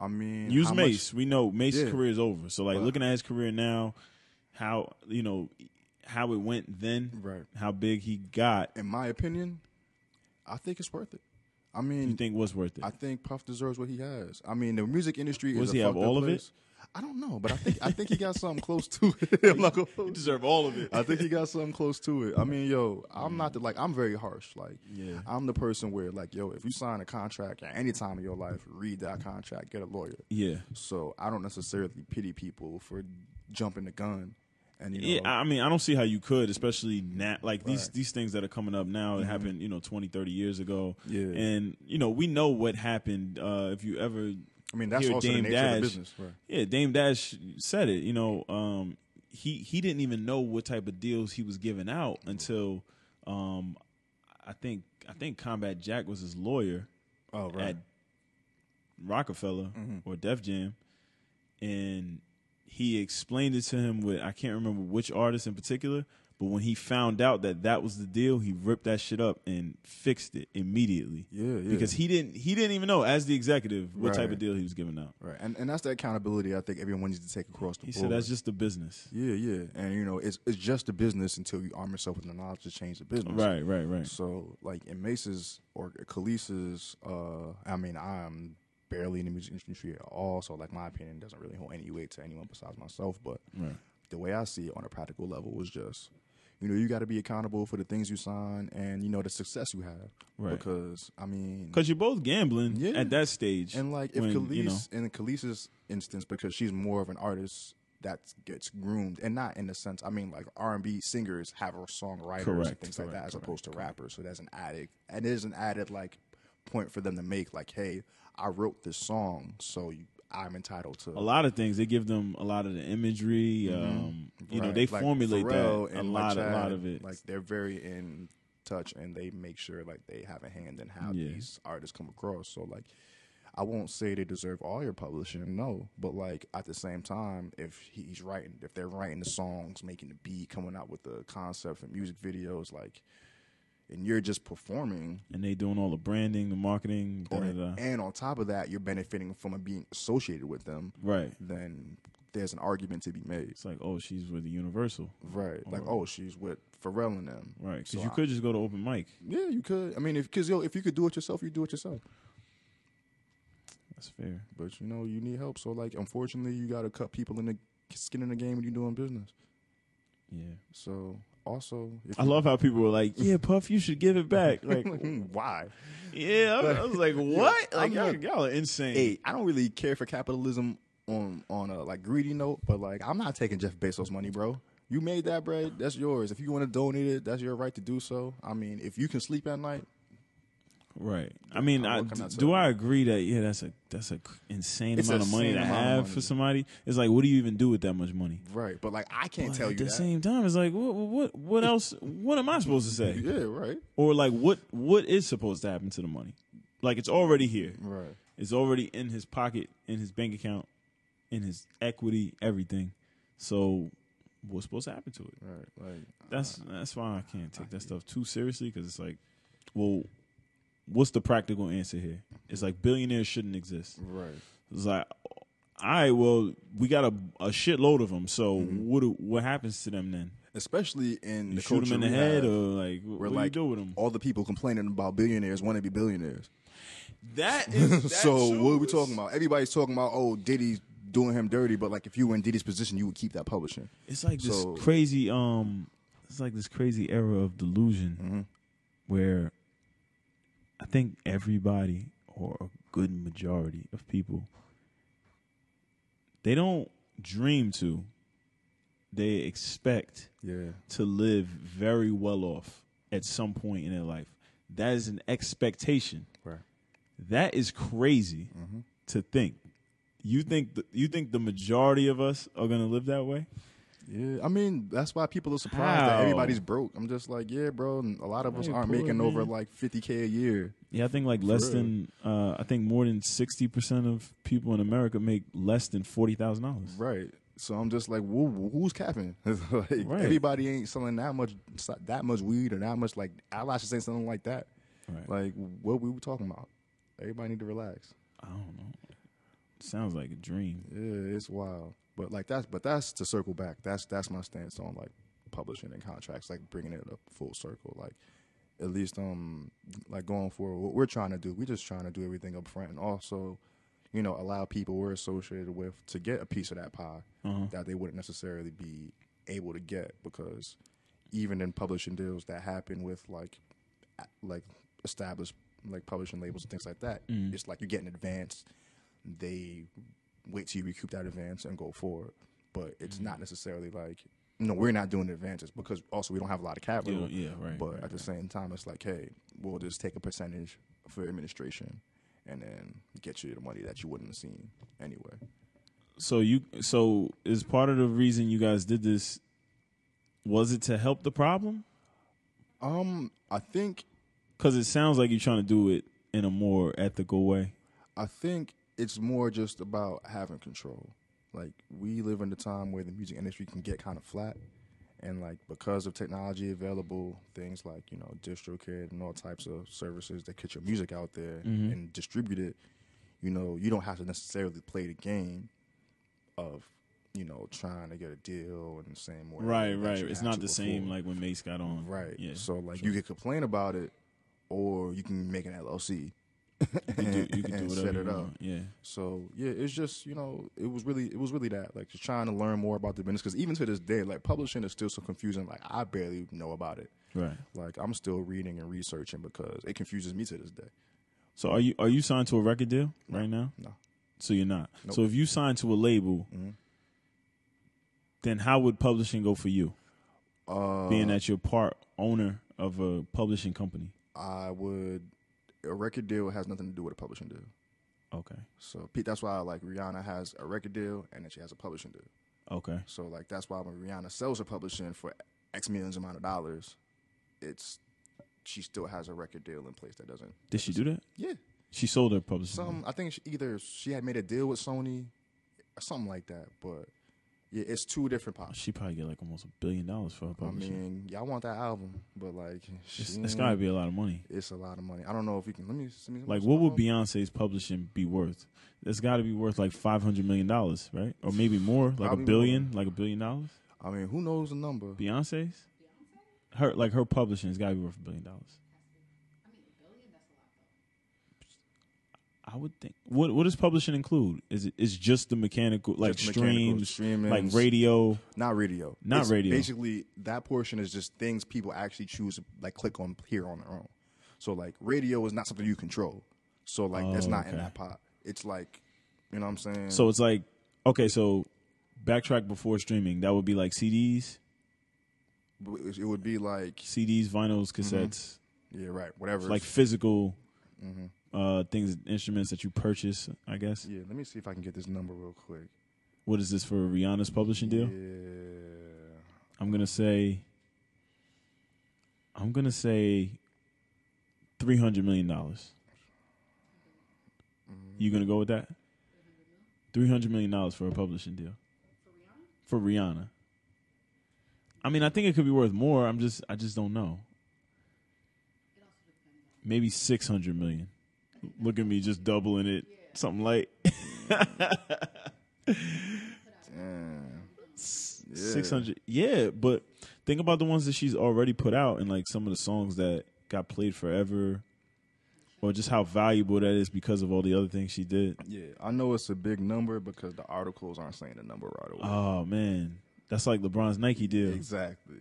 I mean, Use Mase. Much, we know Mase's Yeah. career is over. So like But- looking at his career now, how you know how it went then, right. how big he got. In my opinion, I think it's worth it. I mean, You think what's worth it? I think Puff deserves what he has. I mean, the music industry Does he a have all of it? I don't know, but I think I think he got something close to it. I'm not gonna deserve all of it. I think he got something close to it. I mean, yo, I'm not the like I'm very harsh. Like, Yeah. I'm the person where like, yo, if you sign a contract at any time in your life, read that contract, get a lawyer. yeah. So I don't necessarily pity people for jumping the gun, and you know, Yeah, I mean, I don't see how you could, especially now. Like these Right. these things that are coming up now, it happened, you know, 20, 30 years ago. Yeah. and you know, we know what happened. Uh, if you ever, I mean that's also Dame the nature of Dash, the business, right? yeah, Dame Dash said it. You know, um, he he didn't even know what type of deals he was giving out until, um, I think I think Combat Jack was his lawyer Oh, right. at Rockefeller Mhm. or Def Jam, and he explained it to him with I can't remember which artist in particular, but when he found out that that was the deal, he ripped that shit up and fixed it immediately. Yeah, yeah. Because he didn't he didn't even know as the executive what type of deal he was giving out. right, and and that's the accountability I think everyone needs to take across the He board. said that's just the business. yeah, yeah, and you know, it's it's just the business until you arm yourself with the knowledge to change the business. Right, right, right. So, like in Mase's or Kelis's, uh, I mean, I'm barely in the music industry at all, so like my opinion doesn't really hold any weight to anyone besides myself. But Right. the way I see it on a practical level was just, you know, you got to be accountable for the things you sign and you know the success you have. Right. Because I mean, Because you're both gambling Yeah. at that stage. and like if when, Kelis, you know, in Kelis's instance, because she's more of an artist that gets groomed, and not in the sense. I mean, like R and B singers have a songwriters and Correct, things like that, correct, as opposed to correct, rappers. So that's an added, and it is an added like point for them to make. Like, hey, I wrote this song, so you, I'm entitled to a lot of things. They give them a lot of the imagery. Um, you know, Mm-hmm. They Like formulate Pharrell that a lot. like a lot of it. Like they're very in touch, and they make sure like they have a hand in how Yeah. these artists come across. So like, I won't say they deserve all your publishing, no, but like at the same time, if he's writing, if they're writing the songs, making the beat, coming out with the concept and music videos, like, and you're just performing. and they doing all the branding, the marketing. Da, da, And, da. and on top of that, you're benefiting from being associated with them. Right. Then there's an argument to be made. It's like, oh, she's with the Universal. Right. Like, oh, she's with Pharrell and them. Right. Because So you I- could just go to open mic. Yeah, you could. I mean, if because yo, if you could do it yourself, you do it yourself. That's fair. But you know, you need help. So like, unfortunately, you got to cut people in the skin in the game when you're doing business. Yeah. So also, I love how people were like, "Yeah, Puff, you should give it back." Like, mm, why? yeah, I, I was like, "What?" Like, I'm y'all, not- y'all are insane. Hey, I don't really care for capitalism on on a like greedy note, but like, I'm not taking Jeff Bezos' money, bro. You made that bread, that's yours. If you want to donate it, that's your right to do so. I mean, if you can sleep at night, Right. I mean, Uh, I, do I agree that yeah, that's a that's a insane It's amount of money to have money. for somebody. It's like, what do you even do with that much money? right? But like, I can't But tell you. at the that. same time, it's like, what what what else? What am I supposed to say? Yeah, right, Or like, what what is supposed to happen to the money? Like, it's already here. right. It's already in his pocket, in his bank account, in his equity, everything. So, what's supposed to happen to it? Right, like That's that's why I can't take that stuff too seriously because it's like, well, what's the practical answer here? It's like billionaires shouldn't exist. right. It's like, all right, well, we got a, a shitload of them. So Mm-hmm. what do, what happens to them then? Especially in You the shoot them in the head, have, or like, what, like do you do with them? all the people complaining about billionaires want to be billionaires. That is so what are we talking about? Everybody's talking about oh Diddy's doing him dirty, but like if you were in Diddy's position, you would keep that publishing. It's like this crazy um it's like this crazy era of delusion Mm-hmm. where I think everybody or a good majority of people they don't dream to they expect Yeah, to live very well off at some point in their life. That is an expectation. right. That is crazy Mm-hmm. to think. You think the, you think the majority of us are going to live that way? Yeah, I mean that's why people are surprised that everybody's broke. I'm just like, yeah, bro. And a lot of us aren't poor making over like 50k a year. Yeah, I think like less real. than uh, I think more than sixty percent of people in America make less than forty thousand dollars. Right. So I'm just like, who, who's capping? like Right. everybody ain't selling that much, that much weed or that much like eyelashes ain't something like that. Right. Like what we were talking about. Everybody need to relax. I don't know. Sounds like a dream. Yeah, it's wild. But like that's but that's to circle back. That's that's my stance on like publishing and contracts, like bringing it up full circle. Like at least um like going forward, what we're trying to do, we're just trying to do everything up front and also, you know, allow people we're associated with to get a piece of that pie Uh-huh. that they wouldn't necessarily be able to get because even in publishing deals that happen with like like established like publishing labels and things like that, Mm. it's like you get an advance. They wait till you recoup that advance and go forward. But it's Mm-hmm. not necessarily like no, we're not doing advances because also we don't have a lot of capital. Yeah, yeah, right, But right, at the right. same time, it's like, hey, we'll just take a percentage for administration and then get you the money that you wouldn't have seen anyway. So you so is part of the reason you guys did this was it to help the problem? Um, I think Because it sounds like you're trying to do it in a more ethical way. I think it's more just about having control. Like we live in a time where the music industry can get kind of flat, and like because of technology available, things like you know DistroKid and all types of services that get your music out there Mhm. and distribute it. You know, you don't have to necessarily play the game of you know trying to get a deal and the same way. Right, right. It's not the same like when Mase got on. Right. Yeah. So like sure. you can complain about it, or you can make an LLC. You can do, you can do whatever set you it up. want. Yeah. So yeah, it's just you know it was really it was really that like just trying to learn more about the business because even to this day like publishing is still so confusing. Like I barely know about it. Right. Like I'm still reading and researching because it confuses me to this day. So are you are you signed to a record deal right now? No. So you're not. Nope. So if you sign to a label, Mhm. then how would publishing go for you? Uh, Being that you're part owner of a publishing company. I would a record deal has nothing to do with a publishing deal. Okay. So Pete, that's why like Rihanna has a record deal and then she has a publishing deal. Okay. So like that's why when Rihanna sells her publishing for X millions amount of dollars, it's she still has a record deal in place that doesn't. Did she do that? Yeah, She sold her publishing. some I think she, either she had made a deal with Sony, or something like that. But yeah, it's two different pops. She probably get like almost a billion dollars for her publishing. I publishing. mean, y'all want that album, but like, it's, she it's got to be a lot of money. It's a lot of money. I don't know if you can. Let me. Let me Like, what would Beyonce's publishing be worth? It's got to be worth like five hundred million dollars, right? Or maybe more, like Probably a billion, like a billion dollars. I mean, who knows the number? Beyonce's, her like her publishing has got to be worth a billion dollars. I mean, a billion, that's a lot though. I would think. What what does publishing include? Is it is just the mechanical like Just streams, streamings. like radio? Not radio. Not It's radio. Basically, that portion is just things people actually choose to like click on here on their own. So like radio is not something you control. So like Oh, that's not in that pot. It's like you know what I'm saying. So it's like okay, so backtrack before streaming. That would be like CDs, it would be like CDs, vinyls, cassettes, yeah right whatever. like physical hmm uh things, instruments that you purchase. I guess. yeah. Let me see if I can get this number real quick. What is this for Rihanna's publishing deal? Yeah. I'm gonna say. I'm gonna say. Three hundred million dollars. You gonna go with that? Three hundred million dollars for a publishing deal for Rihanna. For Rihanna. I mean, I think it could be worth more. I'm just, I just don't know. Maybe six hundred million. Look at me, just doubling it. Something like six hundred. Yeah, but think about the ones that she's already put out, and like some of the songs that got played forever, or just how valuable that is because of all the other things she did. Yeah, I know it's a big number because the articles aren't saying the number right away. Oh man, that's like LeBron's Nike deal. exactly.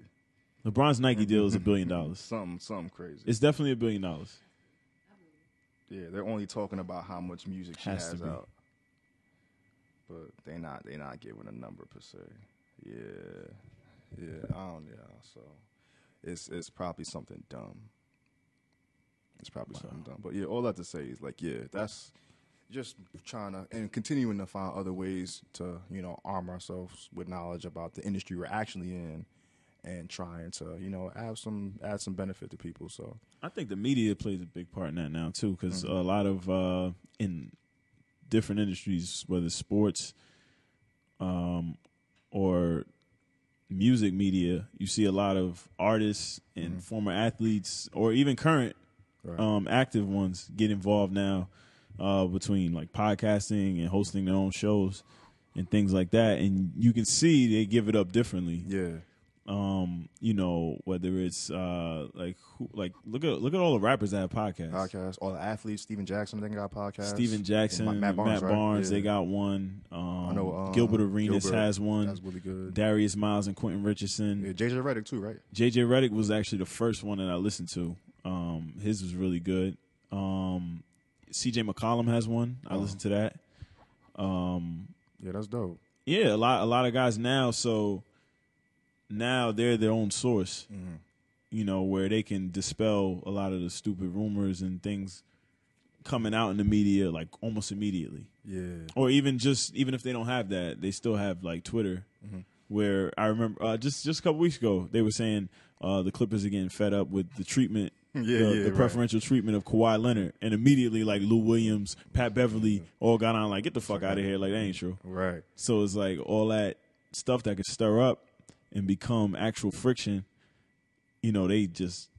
LeBron's Nike deal is a billion dollars. Something, something crazy. It's definitely a billion dollars. Yeah, they're only talking about how much music she Has has, out, but they not they not giving a number per se. Yeah, yeah, I don't yeah. So it's it's probably something dumb. It's probably something dumb. But yeah, all that to say is like yeah, that's just trying to and continuing to find other ways to you know arm ourselves with knowledge about the industry we're actually in. And trying to, you know, add some add some benefit to people. So I think the media plays a big part in that now too, because a lot of uh, in different industries, whether sports um, or music media, you see a lot of artists and former athletes, or even current Right. um, active ones, get involved now uh, between like podcasting and hosting their own shows and things like that, and you can see they give it up differently yeah, um, you know, whether it's uh like who like look at look at all the rappers that have podcasts. podcast. All the athletes, Stephen Jackson, they got podcasts. Stephen Jackson, Matt Barnes, right? they Yeah. got one. Um, I know, um, Gilbert Arenas Gilbert, has one. That's really good. Darius Miles and Quentin Richardson. Yeah, JJ Redick too, right? JJ Redick was actually the first one that I listened to. Um, his was really good. Um, CJ McCollum has one. I Oh. listened to that. Um, Yeah, that's dope. yeah, a lot a lot of guys now. So now they're their own source. Mm-hmm. You know, where they can dispel a lot of the stupid rumors and things coming out in the media like almost immediately. Yeah, Or even just even if they don't have that, they still have like Twitter. Mm-hmm. Where I remember uh, just just a couple weeks ago, they were saying uh, the Clippers are getting fed up with the treatment, Yeah, the, yeah, the right. preferential treatment of Kawhi Leonard, and immediately like Lou Williams, Pat Beverley, all got on like get the fuck out of here, like that ain't true. right. So it's like all that stuff that could stir up and become actual friction. You know, they just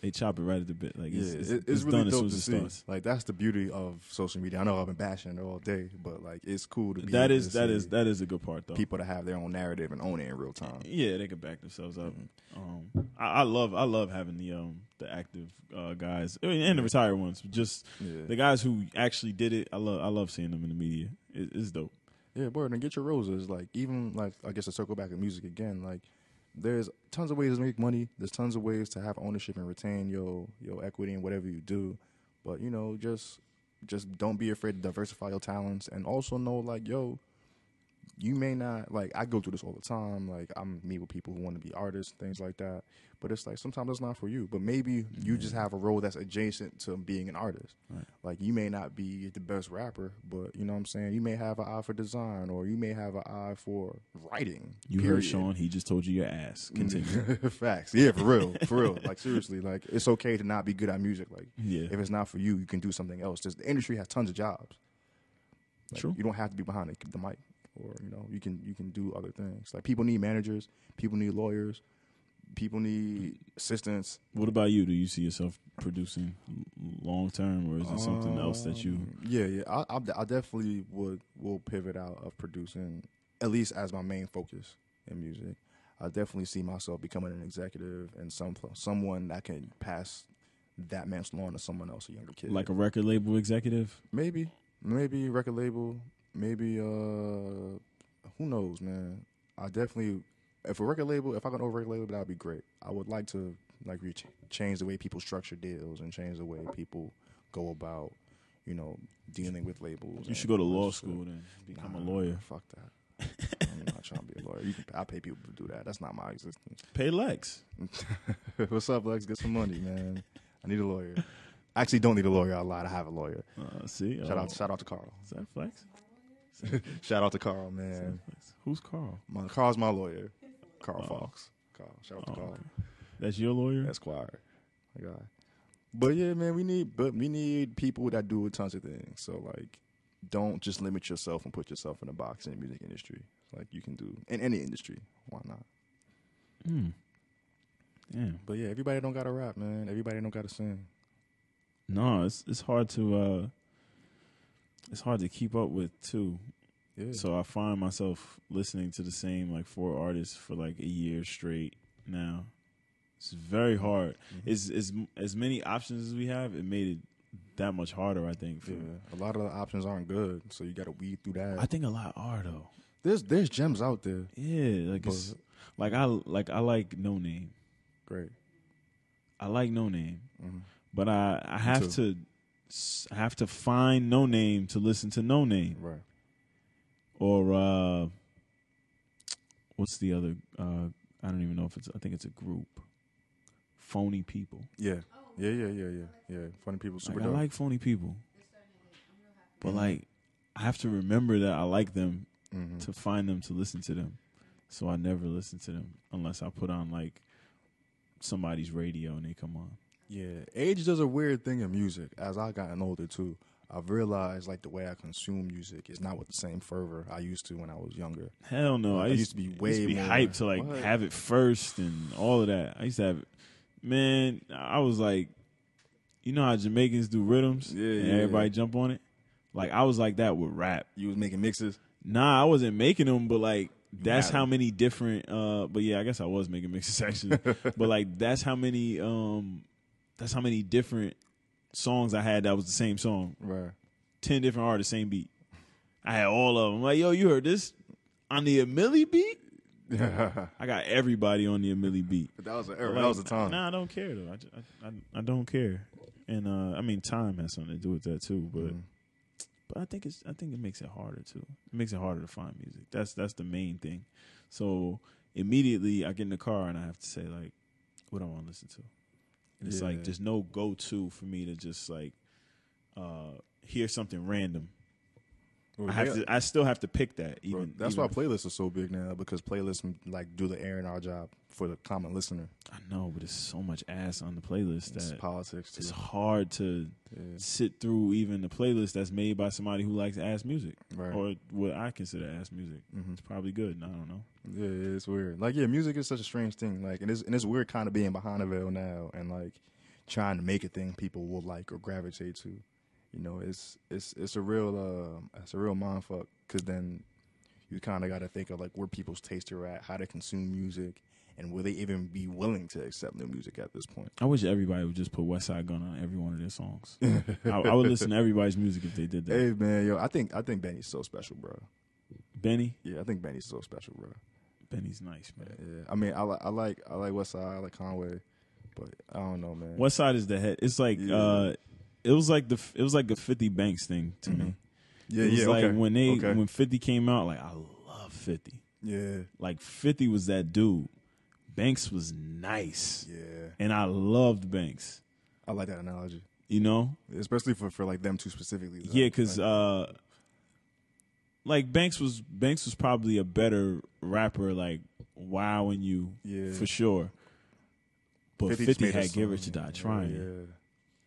they chop it right at the bit. Like Yeah, it's, it's, it's, it's really done as soon dope as to it see. starts. Like that's the beauty of social media. I know I've been bashing it all day, but like it's cool to be. That is that is that is a good part though. people to have their own narrative and own it in real time. Yeah, they can back themselves up. Mm-hmm. Um, I, I love I love having the um the active uh, guys I mean, and the retired ones. Just Yeah. the guys who actually did it. I love I love seeing them in the media. It, it's dope. Yeah, word. And get your roses. Like even like I guess to circle back to music again. Like there's tons of ways to make money. There's tons of ways to have ownership and retain your your equity and whatever you do. But you know, just just don't be afraid to diversify your talents and also know like yo, you may not like. I go through this all the time. Like I'm meet with people who want to be artists, things like that. But it's like sometimes it's not for you. But maybe you just have a role that's adjacent to being an artist. Right. Like you may not be the best rapper, but you know what I'm saying. You may have an eye for design, or you may have an eye for writing. You heard. Sean. He just told you your ass. Continue. Facts. Yeah, for real. For real. Like seriously, like it's okay to not be good at music. Like Yeah. if it's not for you, you can do something else. Just the industry has tons of jobs. Like, True. You don't have to be behind the mic, or you know, you can you can do other things. Like people need managers, people need lawyers, people need assistants. What about you? Do you see yourself producing long term, or is it something else that you? Um, Yeah, yeah. I, I, I definitely would will pivot out of producing, at least as my main focus in music. I definitely see myself becoming an executive and some someone that can pass that mantle on to someone else, a younger kid. Like a record label executive? maybe, maybe record label, maybe uh, who knows, man. I definitely, if a record label, if I can over record label, that would be great. I would like to like reach, change the way people structure deals and change the way people go about, you know, dealing with labels. You should go to law school then, become a lawyer. Fuck that. I'm not trying to be a lawyer. You can, I pay people to do that. That's not my existence. Pay Lex. What's up, Lex? Get some money, man. I need a lawyer. I actually don't need a lawyer. I lied. I have a lawyer. Uh, see, Shout Oh, out, shout out to Carl. Is that flex? Shout out to Carl, man. Who's Carl? My Carl's my lawyer. Carl Oh. Fox. Carl. Shout out to Oh, Carl. okay. That's your lawyer. Esquire. My guy. But yeah, man, we need but we need people that do tons of things. So like don't just limit yourself and put yourself in a box in the music industry. Like you can do in any industry. Why not? Hmm. Yeah. But yeah, everybody don't gotta rap, man. Everybody don't gotta sing. No, it's it's hard to uh it's hard to keep up with too. Yeah. So I find myself listening to the same like four artists for like a year straight now. It's very hard. Mhm. It's as as many options as we have. It made it that much harder. I think. For, yeah. A lot of the options aren't good, so you gotta weed through that. I think a lot are though. there's there's gems out there. Yeah, like it's like I like I like Noname. Great. I like Noname, hmm but I I have to have to find Noname to listen to Noname Right. or uh what's the other uh I don't even know if it's I think it's a group. Phony people. Yeah. Yeah, yeah, yeah, yeah. Yeah. Funny people, super Like, I like phony people, but like I have to remember that I like them Mhm. to find them to listen to them. So I never listen to them unless I put on like somebody's radio and they come on. Yeah, age does a weird thing in music. As I've gotten older too, I've realized like the way I consume music is not with the same fervor I used to when I was younger. Hell no! I I used, to be I way to be more- hyped to like What? have it first and all of that. I used to have, it. man. I was like, you know how Jamaicans do rhythms, Yeah, and yeah, everybody yeah. jump on it. Like I was like that with rap. You was making mixes. Nah, I wasn't making them, but like that's how many different. uh But yeah, I guess I was making mixes actually. but like that's how many. um That's how many different songs I had that was the same song. Right. Ten different artists, same beat. I had all of them. Like, yo, you heard this on the Emily beat? I got everybody on the Emily beat. That was a But, era. like, that was a time. Nah, I don't care though. I, I, I, I don't care. And uh, I mean, time has something to do with that too. But Mhm. but I think it's I think it makes it harder too. It makes it harder to find music. That's that's the main thing. So immediately I get in the car and I have to say like, what I want to listen to. And it's like there's no go to for me to just like uh, hear something random. Well, I have they- to. I still have to pick that. bro, Even that's even why playlists are so big now because playlists like do the air our job for the common listener. I know, but there's so much ass on the playlist It's that politics too. it's hard to Yeah. sit through even the playlist that's made by somebody who likes ass music Right. or what I consider ass music. Mhm. It's probably good. I don't know. Yeah, it's weird. Like, yeah, music is such a strange thing. Like, and it's and it's weird kind of being behind a veil now and like trying to make a thing people will like or gravitate to. You know, it's it's it's a real uh, it's a real mind fuck because then you kind of got to think of like where people's tastes are at, how they consume music, and will they even be willing to accept new music at this point? I wish everybody would just put Westside Gunn on every one of their songs. I, I would listen to everybody's music if they did that. Hey man, yo, I think I think Benny's so special, bro. Benny, Yeah, I think Benny's so special, bro. Benny's nice, man. Yeah, I mean, I like I like I like Westside, I like Conway, but I don't know, man. Westside is the head. It's like Yeah. uh, it was like the it was like a Fifty Banks thing to me. Mhm. Yeah, it was yeah, like okay. when they Okay. when Fifty came out, like I love Fifty. Yeah, Like Fifty was that dude. Banks was nice, yeah. and I loved Banks. I like that analogy, You know, especially for for like them two specifically. though. yeah, because Like, uh, like Banks was Banks was probably a better rapper, like wowing you Yeah. for sure. But 50 Fifty, just made had "Give song. to Die Trying." Yeah,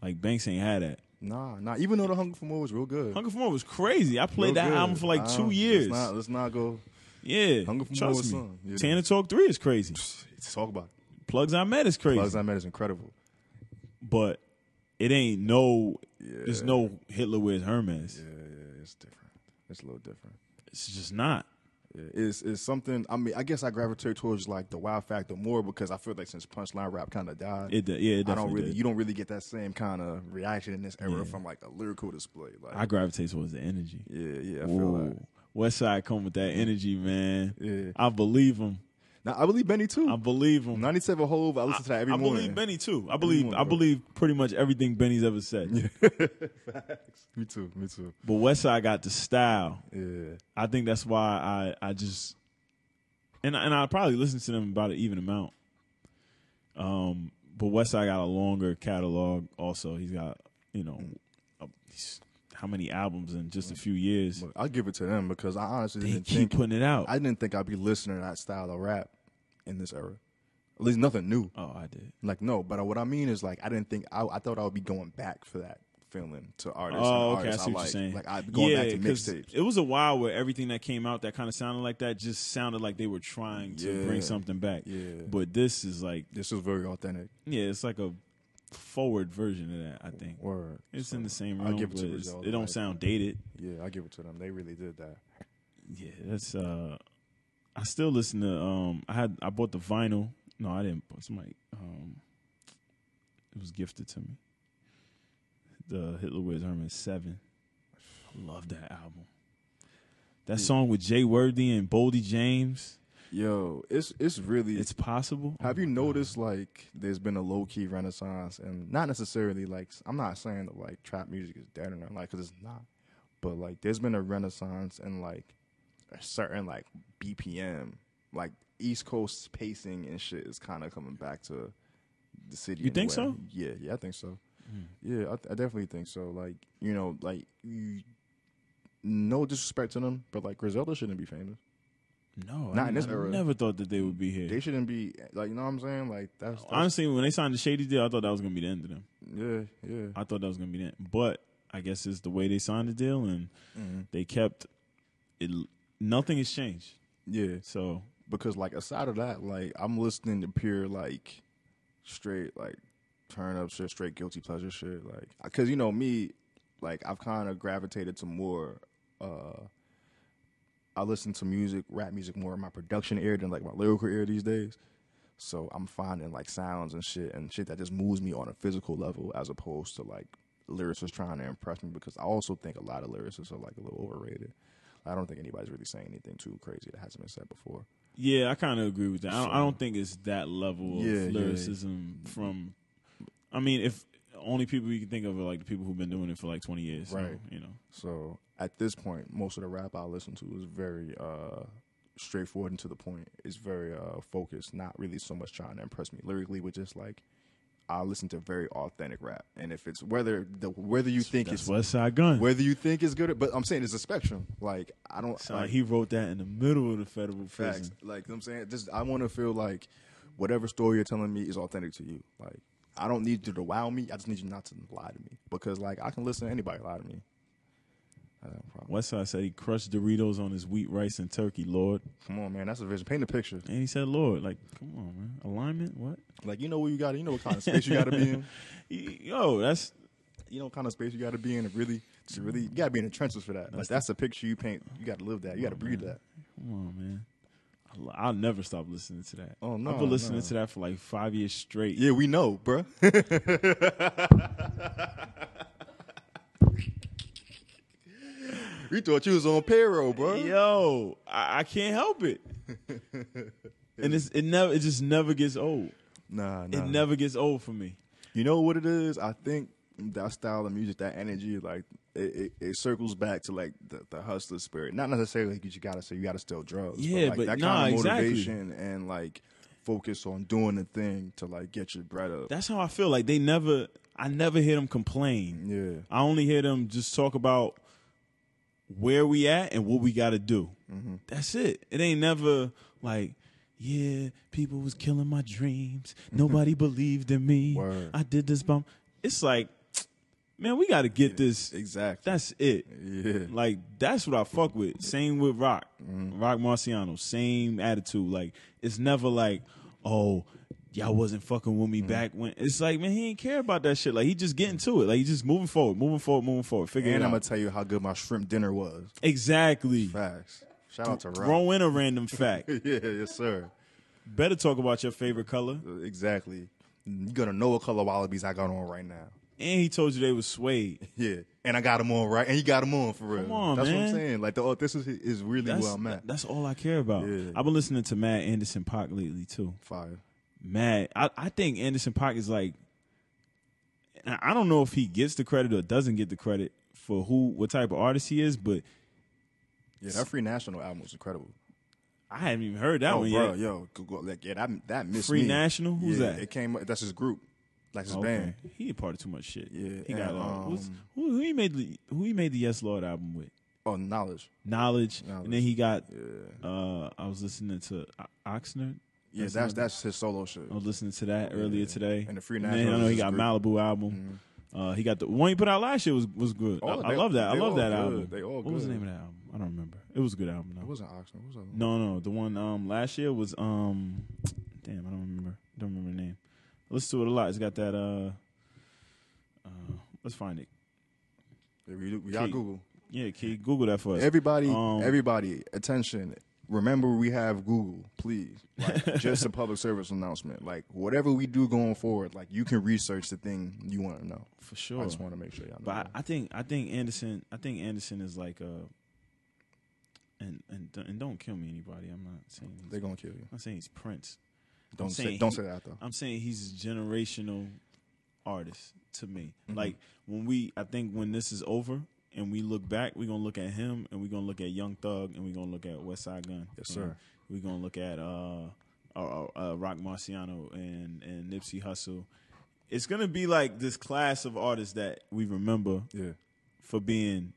Like Banks ain't had that. Nah, nah. Even though the Hunger for More was real good. Hunger for More was crazy. I played Real that good. album for like two years. Let's not, let's not go. yeah, Hunger for More trust was me. something. Yeah. Tana Talk Three is crazy. Talk about it. Plugs I Met is crazy. Plugs I Met is incredible. but it ain't no. Yeah. There's no Hitler Wears Hermes. Yeah, yeah, it's different. It's a little different. It's just not. It's it's something. I mean, I guess I gravitate towards like the wow factor more because I feel like since punchline rap kind of died, It, yeah, it I don't really. did. You don't really get that same kind of reaction in this era Yeah. from like a lyrical display. Like, I gravitate towards the energy. yeah, yeah, I feel that. Westside come with that energy, man. Yeah. I believe him. Now I believe Benny too. I believe him. 97 Hove. I listen to that every I morning. believe Benny too. I believe. morning, I bro. believe pretty much everything Benny's ever said. Facts. Me too. Me too. But Westside got the style. Yeah. I think that's why I I just and and I probably listen to them about an even amount. Um, but Westside got a longer catalog. Also, he's got you know a, how many albums in just a few years. I'll give it to them because I honestly They didn't keep think putting it out. I didn't think I'd be listening to that style of rap in this era. At least nothing new. oh, I did. Like no, but what I mean is like I didn't think I, I thought I would be going back for that feeling to artists. Oh, okay. I see what like. you're saying. Like be going yeah, back to mixtapes. It was a while where everything that came out that kind of sounded like that just sounded like they were trying to Yeah. bring something back. Yeah. But this is like, This is very authentic. yeah, it's like a forward version of that. I think Word. it's So, in the same realm. I'll give it to Griselda, it don't sound dated. Yeah, I give it to them. They really did that. Yeah, that's. uh I still listen to. um I had I bought the vinyl. No, I didn't. Somebody. um It was gifted to me. The Hitler Wears Hermes Seven. I love that album. That song with Jay Worthy and Boldy James. Yo, it's it's really It's possible. Have you noticed like there's been a low key renaissance, and not necessarily like I'm not saying that like trap music is dead or nothing, like because it's not, but like there's been a renaissance and like a certain like BPM, like East Coast pacing and shit is kind of coming back to the city. You think so? Yeah, yeah, I think so. Yeah, I, I definitely think so. Like you know, like you, no disrespect to them, but like Griselda shouldn't be famous. No, Not I, in this I era. never thought that they would be here. They shouldn't be like you know what I'm saying. Like that's, that's Honestly, when they signed the Shady deal, I thought that was gonna be the end of them. yeah, yeah. I thought that was gonna be the end. But I guess it's the way they signed the deal, and Mm-hmm. they kept it. Nothing has changed. Yeah, So because like aside of that, like I'm listening to pure like straight like turn up shit, straight guilty pleasure shit. Like, because you know me, like I've kind of gravitated to more. uh I listen to music, rap music, more in my production ear than like my lyrical ear these days. So I'm finding like sounds and shit and shit that just moves me on a physical level as opposed to like lyricists trying to impress me because I also think a lot of lyricists are like a little overrated. I don't think anybody's really saying anything too crazy that hasn't been said before. yeah, I kind of agree with that. I don't, I don't think it's that level of Yeah, yeah. lyricism from. I mean, if only people you can think of are like the people who've been doing it for like twenty years, so, Right. you know, So at this point, most of the rap I listen to is very uh, straightforward and to the point. It's very uh, focused, not really so much trying to impress me lyrically, but just like I listen to very authentic rap. And if it's whether the whether you think that's it's Westside Gunn. whether you think it's good, but I'm saying it's a spectrum. Like I don't Sound like he wrote that in the middle of the federal facts. prison. Like you know what I'm saying, just I want to feel like whatever story you're telling me is authentic to you. Like I don't need you to wow me. I just need you not to lie to me because like I can listen to anybody lie to me. I have problem. Westside said he crushed Doritos on his wheat, rice, and turkey. Lord, Come on, man. That's a vision. Paint a picture. and he said, "Lord, like, come on, man, alignment, what? Like you know where you got. to You know what kind of space you got to be in. Yo, that's You know what kind of space you got to be in. To really, to really, you got to be in the trenches for that. Like that's a picture you paint. You got to live that. You got to oh, breathe that. Come on, man. I'll, I'll never stop listening to that. Oh, no, I've been listening no. to that for like five years straight. Yeah, we know, bruh. we thought you was on payroll, bro. Yo, I, I can't help it. and it's it never it just never gets old. Nah, nah. It never gets old for me. You know what it is? I think that style of music, that energy, like it, it, it circles back to like the, the hustler spirit. Not necessarily like you gotta say you gotta steal drugs. Yeah, like but that nah, kind of exactly. motivation and like focus on doing the thing to like get your bread up. That's how I feel. Like they never, I never hear them complain. yeah, I only hear them just talk about where we at and what we got to do. Mm-hmm. That's it. It ain't never like, yeah, people was killing my dreams. Nobody believed in me. Word. I did this bump. It's like, man, we got to get this. exactly. That's it. yeah, Like that's what I fuck with. Same with Roc, Mm-hmm. Roc Marciano. Same attitude. Like it's never like, oh, y'all wasn't fucking with me Mm-hmm. back when. It's like, man, he ain't care about that shit. Like he just getting to it. Like he just moving forward, moving forward, moving forward. Figure and it I'm gonna tell you how good my shrimp dinner was. exactly. Facts. Shout out to Roc. Throw in a random fact. yeah, yes sir. Better talk about your favorite color. Exactly. You gonna know what color wallabies I got on right now. And he told you they was suede. Yeah, and I got them on right, and you got them on for real. Come on, That's what. I'm saying. Like the oh, this is is really That's, where I'm at. that's all I care about. Yeah. I've been listening to Matt Anderson .Paak lately too. Fire. Mad. I, I think Anderson .Paak is like. I don't know if he gets the credit or doesn't get the credit for who, what type of artist he is, but Yeah, that Free National album was incredible. I haven't even heard that oh, one bro, yet. yo, go, go, like, yeah, that that missed Free me. National? Who's Yeah, that? It came. That's his group. Like his Okay. band. He a part of too much shit. Yeah, he got and, uh, who's- um, who, who he made the who he made the Yes Lawd album with. Oh, Knxwledge. Knxwledge, Knxwledge. and then he got. Yeah, Uh, I was listening to Oxnard. Yeah. That's That's that's his solo shit. I was listening to that earlier Yeah. today. And the Free then National I know is he got group. Malibu album. Uh, he got the one he put out last year was was good. Oh, I, I love that. I love that good. album. They all good. what was the name of that album? I don't remember. It was a good album though. It wasn't Oxnard. What was that? No, no, the one um last year was um, damn, I don't remember. Don't remember the name. I listen to it a lot. It's got that uh, uh, let's find it. Yeah, we, we got Google. Yeah, Key, Google that for us. Everybody, Um, everybody, attention. Remember, we have Google, please. Like, just a public service announcement. Like, whatever we do going forward, like, you can research the thing you want to know. for sure. I just want to make sure y'all know. But I, that. I think I think Anderson I think Anderson is like uh and and and don't kill me anybody. I'm not saying he's, They're going to kill you. I'm saying he's Prince. Don't say, don't he- say that, though. I'm saying he's a generational artist to me. Mhm. Like when we I think when this is over and we look back, we're gonna look at him and we're gonna look at Young Thug and we're gonna look at Westside Gunn. Yes, sir. We're gonna look at uh, uh, uh Roc Marciano and and Nipsey Hussle. It's gonna be like this class of artists that we remember Yeah. for being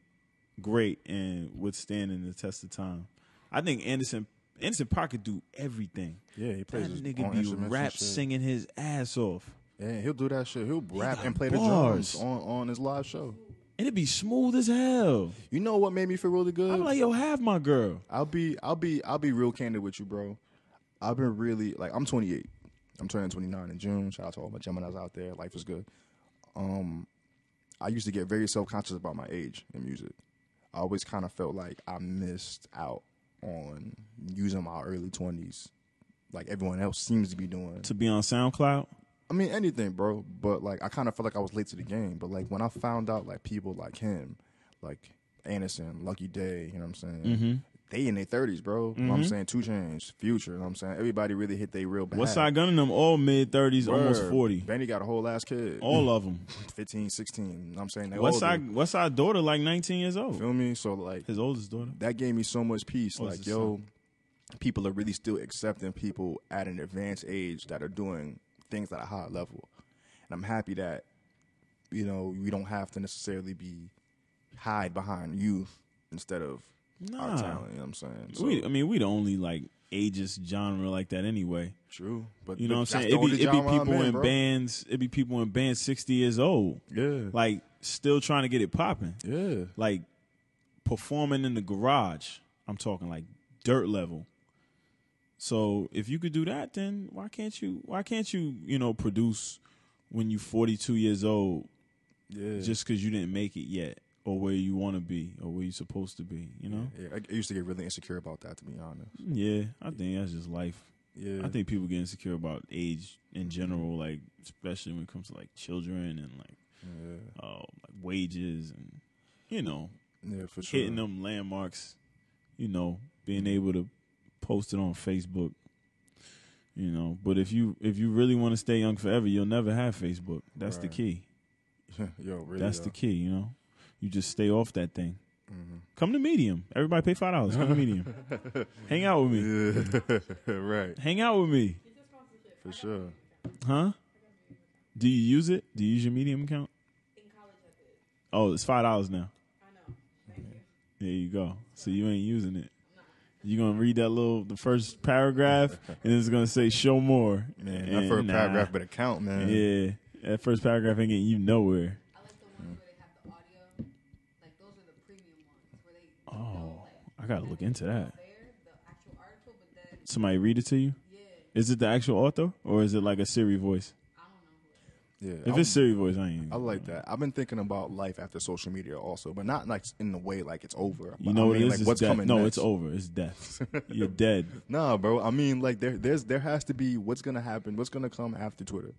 great and withstanding the test of time. I think Anderson Anderson .Paak could do everything. Yeah, he plays That nigga be rap singing his ass off. Yeah, he'll do that shit. He'll rap got and play the drums on, on his live show. And it'd be smooth as hell. You know what made me feel really good? I'm like, yo, have my girl. I'll be I'll be I'll be real candid with you, bro. I've been really like I'm 28. I'm turning 29 in June. Shout out to all my Geminis out there. Life is good. Um, I used to get very self conscious about my age in music. I always kind of felt like I missed out on using my early 20s, like everyone else seems to be doing. To be on SoundCloud. I mean anything, bro. But like I kind of felt like I was late to the game. But like when I found out like people like him, like Anderson, Lucky Daye, you know what I'm saying? Mm-hmm. They in their thirties, bro. You know what I'm saying 2 Chainz, Future. You know what I'm saying everybody really hit their real bad. Westside Gunn and them all mid 30s, almost 40. Benny got a whole ass kid. All of them. 15, 16. You know what I'm saying they older. Side, West Side daughter, like 19 years old. Feel me? So like His oldest daughter. that gave me so much peace. It's like, yo, people are really still accepting people at an advanced age that are doing things at a high level. And I'm happy that, you know, we don't have to necessarily be hide behind youth instead of our talent. You know what I'm saying? So, we, I mean, we the only like ageist genre like that anyway. true. But You know what I'm saying? It'd be, it'd be people in bro. bands. It'd be people in bands 60 years old, Yeah. like still trying to get it popping. yeah. like performing in the garage. I'm talking like dirt level. So if you could do that, then why can't you? Why can't you? You know, produce when you're 42 years old Yeah. just because you didn't make it yet, or where you want to be, or where you're supposed to be. You know? Yeah, I, I used to get really insecure about that, to be honest. Yeah, I think that's just life. Yeah, I think people get insecure about age in general, like especially when it comes to like children and like yeah, uh, like wages and you know yeah, for sure. hitting them landmarks, you know, being able to post it on Facebook. You know, but if you if you really want to stay young forever, you'll never have Facebook. That's the key. Yo, really. That's though. the key, you know. You just stay off that thing. Mm-hmm. Come to Medium. Everybody pay five dollars. Come to Medium. Hang out with me. Yeah, right. Hang out with me. For sure. Huh? Do you use it? Do you use your Medium account? In college, I did. Oh, it's five dollars now. I know. There you go. So you ain't using it. You're gonna read that little the first paragraph and it's gonna say show more. Man, And that first nah. paragraph better count, man. Yeah. That first paragraph ain't getting you nowhere. I like the ones where they have the audio. Like those are the premium ones where they Oh, I gotta look into that. there the article, then Somebody read it to you? yeah, Is it the actual author or is it like a Siri voice? I don't know who it is. Yeah. If I- it's Siri voice, I ain't. I like that. I've been thinking about life after social media also, but not like in the way like it's over. You know I what it mean. Like what's death. coming No, next. it's over. It's death. You're dead. Nah, bro. I mean, like there, there's there has to be what's gonna happen. What's gonna come after Twitter?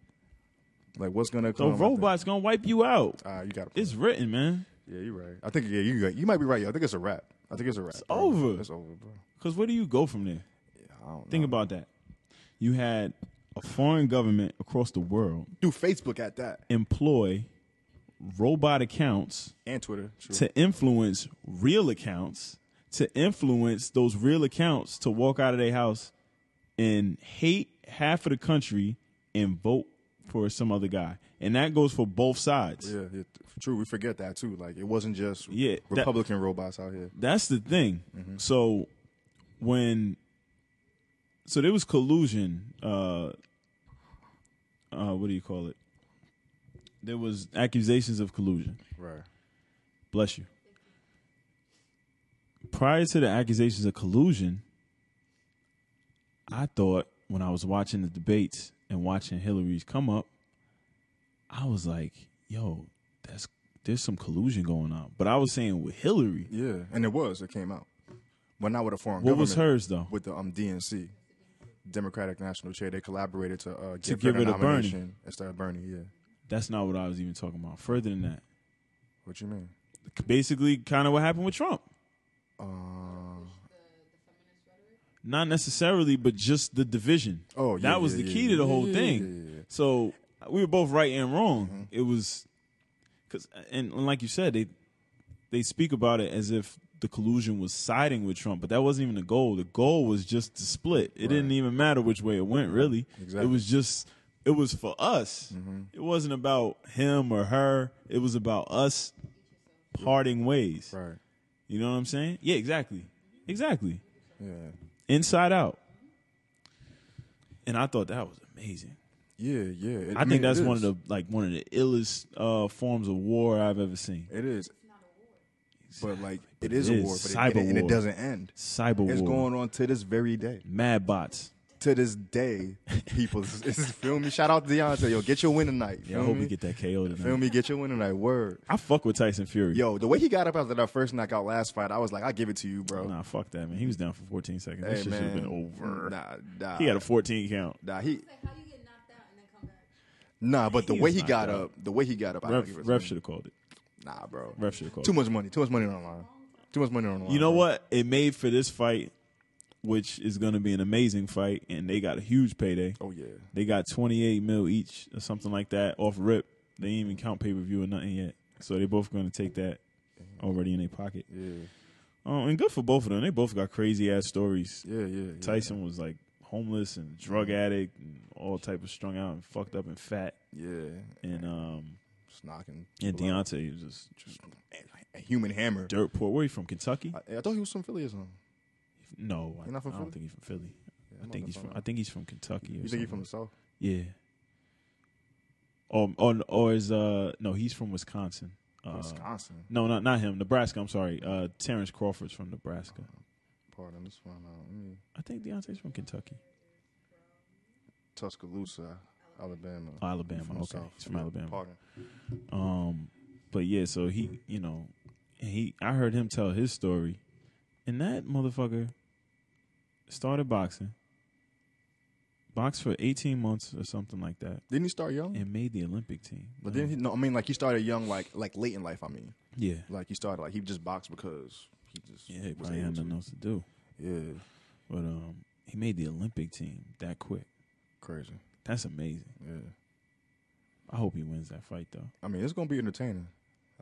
Like what's gonna The come? after- robot's gonna wipe you out. Ah, you got. It's written, man. Yeah, you're right. I think yeah, you you might be right. Yo. I think it's a wrap. I think it's a wrap. It's bro. over. It's over, bro. Because where do you go from there? Yeah, I don't Think know. about that. You had a foreign government across the world do Facebook at that employ robot accounts and Twitter. True. to influence real accounts, to influence those real accounts to walk out of their house and hate half of the country and vote for some other guy. And that goes for both sides. yeah, yeah, true. We forget that too. Like it wasn't just Yeah, that- Republican robots out here. That's the thing. Mm-hmm. So when so there was collusion, uh uh what do you call it? There was accusations of collusion. Right. Bless you. Prior to the accusations of collusion, I thought when I was watching the debates and watching Hillary's come up, I was like, yo, that's there's some collusion going on. But I was saying with Hillary, Yeah, and it was. It came out, but not with a foreign. what was hers though? with the um DNC, Democratic National Chair. They collaborated to uh, To give, it to Bernie. instead of Bernie. Yeah. That's not what I was even talking about. Further than that, What you mean? basically, kind of what happened with Trump. Uh, Not necessarily, but just the division. oh, yeah. that was yeah, the key yeah, to the whole thing. So we were both right and wrong. Mm-hmm. It was because, and, and like you said, they they speak about it as if the collusion was siding with Trump, but that wasn't even the goal. The goal was just to split. It didn't even matter which way it went. Really, Exactly. it was just it was for us. Mm-hmm. It wasn't about him or her. It was about us parting ways. Right. You know what I'm saying? Yeah, exactly, exactly. Yeah. Inside out. And I thought that was amazing. Yeah. Yeah. It- I, think mean, that's it one of the like one of the illest uh, forms of war I've ever seen. It is. But like it It is a war, but it, Cyber and, it, and it doesn't end. Cyber It's war, going on to this very day. mad bots. To this day, people, this is, feel me. Shout out to Deontay. Yo, get your win tonight. Yeah, I hope me? we get that KO tonight. Feel me? Get your win tonight. Word. I fuck with Tyson Fury. Yo, the way he got up after that first knockout last fight, I was like, I give it to you, bro. nah, fuck that man. He was down for 14 seconds. that hey shit should have been over. Nah, nah. He had a 14 count. Nah, he It's like how you get knocked out and then come back. nah, but the He way he got out. up, the way he got up, I Ref, give ref should have called it. Nah, bro. Ref should have called Too much money. Too much money on the line. Too much money on the line. You know bro. what? It made for this fight, which is going to be an amazing fight, and they got a huge payday. Oh yeah. They got 28 mil each or something like that off rip. They didn't even count pay per view or nothing yet. So they both going to take that already in their pocket. Yeah. Oh, and good for both of them. They both got crazy ass stories. Yeah. Yeah. yeah. Tyson was like homeless and drug addict and all type of strung out and fucked up and fat. Yeah. And um Just knocking. out. Deontay was just, just A, human hammer. dirt poor. Where you from? Kentucky? I, I thought he was from Philly or something. No, I, not from I don't Philly? think he's from Philly. Yeah, I think he's from. Philly. I think he's from Kentucky. Or You think he's from the south? Yeah. Or or or is uh no he's from Wisconsin. Uh, Wisconsin. No, not not him. Nebraska. I'm sorry. Uh, Terrence Crawford's from Nebraska. Pardon. This one. Uh, mm, I think Deontay's from Kentucky. Tuscaloosa, Alabama. Oh, Alabama. From okay, south. he's from Yeah, Alabama. Pardon. Um, but yeah, so he, you know, he. I heard him tell his story, and that motherfucker started boxing, boxed for 18 months or something like that, Didn't he start young? and made the Olympic team. But then he, no, I mean, like he started young, like like late in life. I mean, yeah, like he started like he just boxed because he just yeah, he probably had nothing else to do. Yeah, But um, he made the Olympic team that quick. crazy. That's amazing. Yeah, I hope he wins that fight though. I mean, it's gonna be entertaining.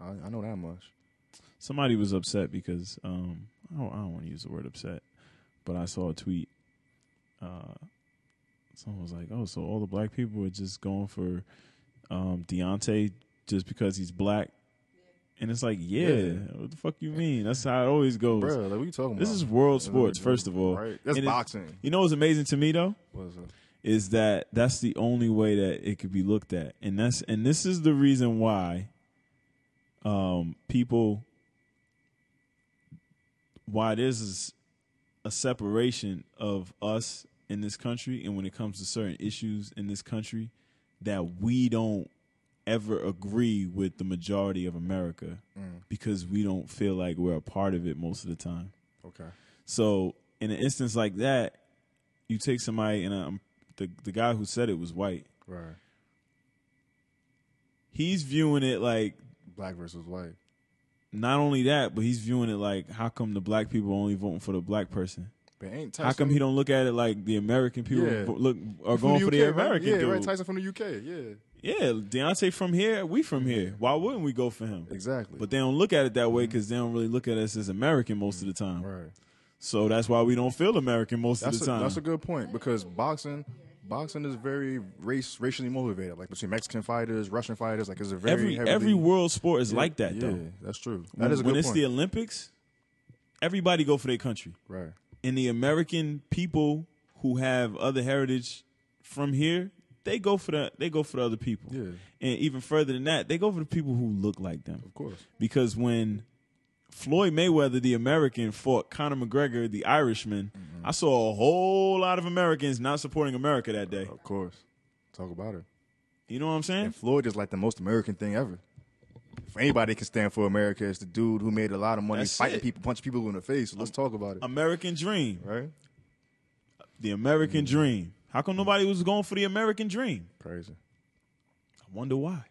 I, I know that much. Somebody was upset because um, I don't, I don't want to use the word upset, but I saw a tweet. Uh, someone was like, "Oh, so all the black people are just going for um, Deontay just because he's black?" And it's like, yeah, Yeah. what the fuck you mean? That's how it always goes. Bro, like, what you talking This about? is world sports, first of all. Right. That's And it- boxing. You know what's amazing to me though? What is it? Is that that's the only way that it could be looked at and that's and this is the reason why um people why there's a separation of us in this country and when it comes to certain issues in this country that we don't ever agree with the majority of America because we don't feel like we're a part of it most of the time. Okay. So in an instance like that, you take somebody and um, the the guy who said it was white. Right. He's viewing it like Black versus white. not only that, but he's viewing it like how come the black people only voting for the black person? But ain't Tyson, How come he don't look at it like the American people Yeah. look are going for the UK, right? American Yeah, dude? right. Tyson from the UK. Yeah. Yeah, Deontay from here, we from here. Why wouldn't we go for him? Exactly. But they don't look at it that way mm-hmm. because they don't really look at us as American most of the mm-hmm. time. right. So that's why we don't feel American most That's of a, the time. that's a good point because boxing, boxing is very race racially motivated. Like between Mexican fighters, Russian fighters, like it's a very every heavily, every world sport is Yeah, like that yeah, though. that's true. when, That is a when it's point. the Olympics, everybody go for their country. right. And the American people who have other heritage from here, they go for the they go for the other people. Yeah. And even further than that, they go for the people who look like them. Of course. Because when Floyd Mayweather, the American, fought Conor McGregor, the Irishman, Mm-hmm. I saw a whole lot of Americans not supporting America that day. Of course. Talk about it. You know what I'm saying? And Floyd is like the most American thing ever. If anybody can stand for America, it's the dude who made a lot of money That's fighting it. people, punching people in the face. Let's talk about it. American dream. right? The American Mm-hmm. dream. How come nobody was going for the American dream? Crazy. I wonder why.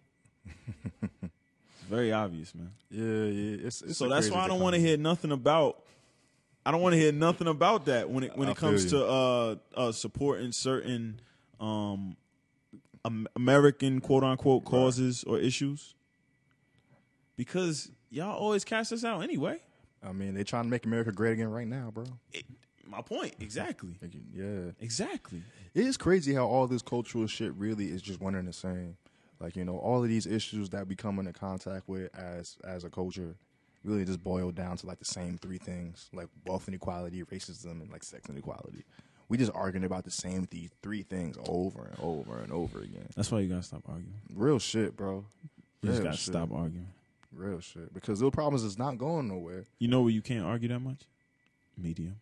it's very obvious, man. Yeah, yeah. It's, it's so that's why I don't want to hear nothing about. I don't want to hear nothing about that when it when I it comes to uh, uh, supporting certain um, American quote unquote causes or issues. Because y'all always cast us out anyway. I mean, they're trying to make America great again right now, bro. It, my point exactly. Yeah. Exactly. It is crazy how all this cultural shit really is just one and the same. Like you know, all of these issues that we come into contact with as as a culture really just boil down to like the same three things: like wealth inequality, racism, and like sex inequality. We just arguing about the same th- three things over and over and over again. That's why you gotta stop arguing. Real shit, bro. You just gotta shit. stop arguing. Real shit. Because those problems is not going nowhere. You know where you can't argue that much? Medium.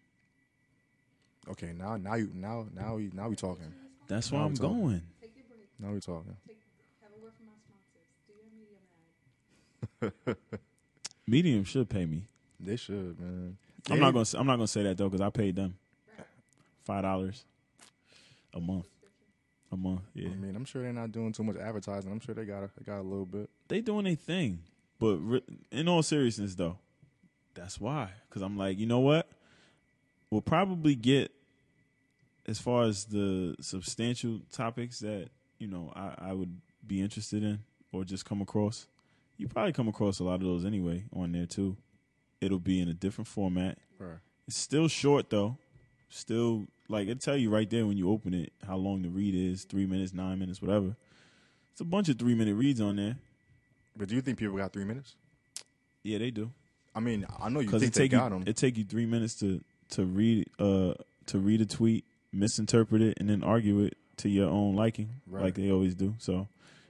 Okay, now now you now now we now we talking. That's where Now I'm I'm talking. going. Take your break. Now we talking. Take, have a word from our sponsors. Do your medium ad. Medium should pay me. They should, man. I'm not gonna. I'm not gonna say that though because I paid them five dollars a month. A month, yeah. I mean, I'm sure they're not doing too much advertising. I'm sure they got a, they got a little bit. They doing a thing, but re- in all seriousness though, that's why. Because I'm like, you know what? We'll probably get as far as the substantial topics that you know I, I would be interested in or just come across. You probably come across a lot of those anyway on there too. It'll be in a different format. Right. It's still short though. Still like it'll tell you right there when you open it how long the read is, three minutes, nine minutes, whatever. It's a bunch of three minute reads on there. But do you think people got three minutes? Yeah, they do. I mean, I know you think it they take you got them. it take you three minutes to to read uh to read a tweet, misinterpret it, and then argue it to your own liking, Right. like they always do. So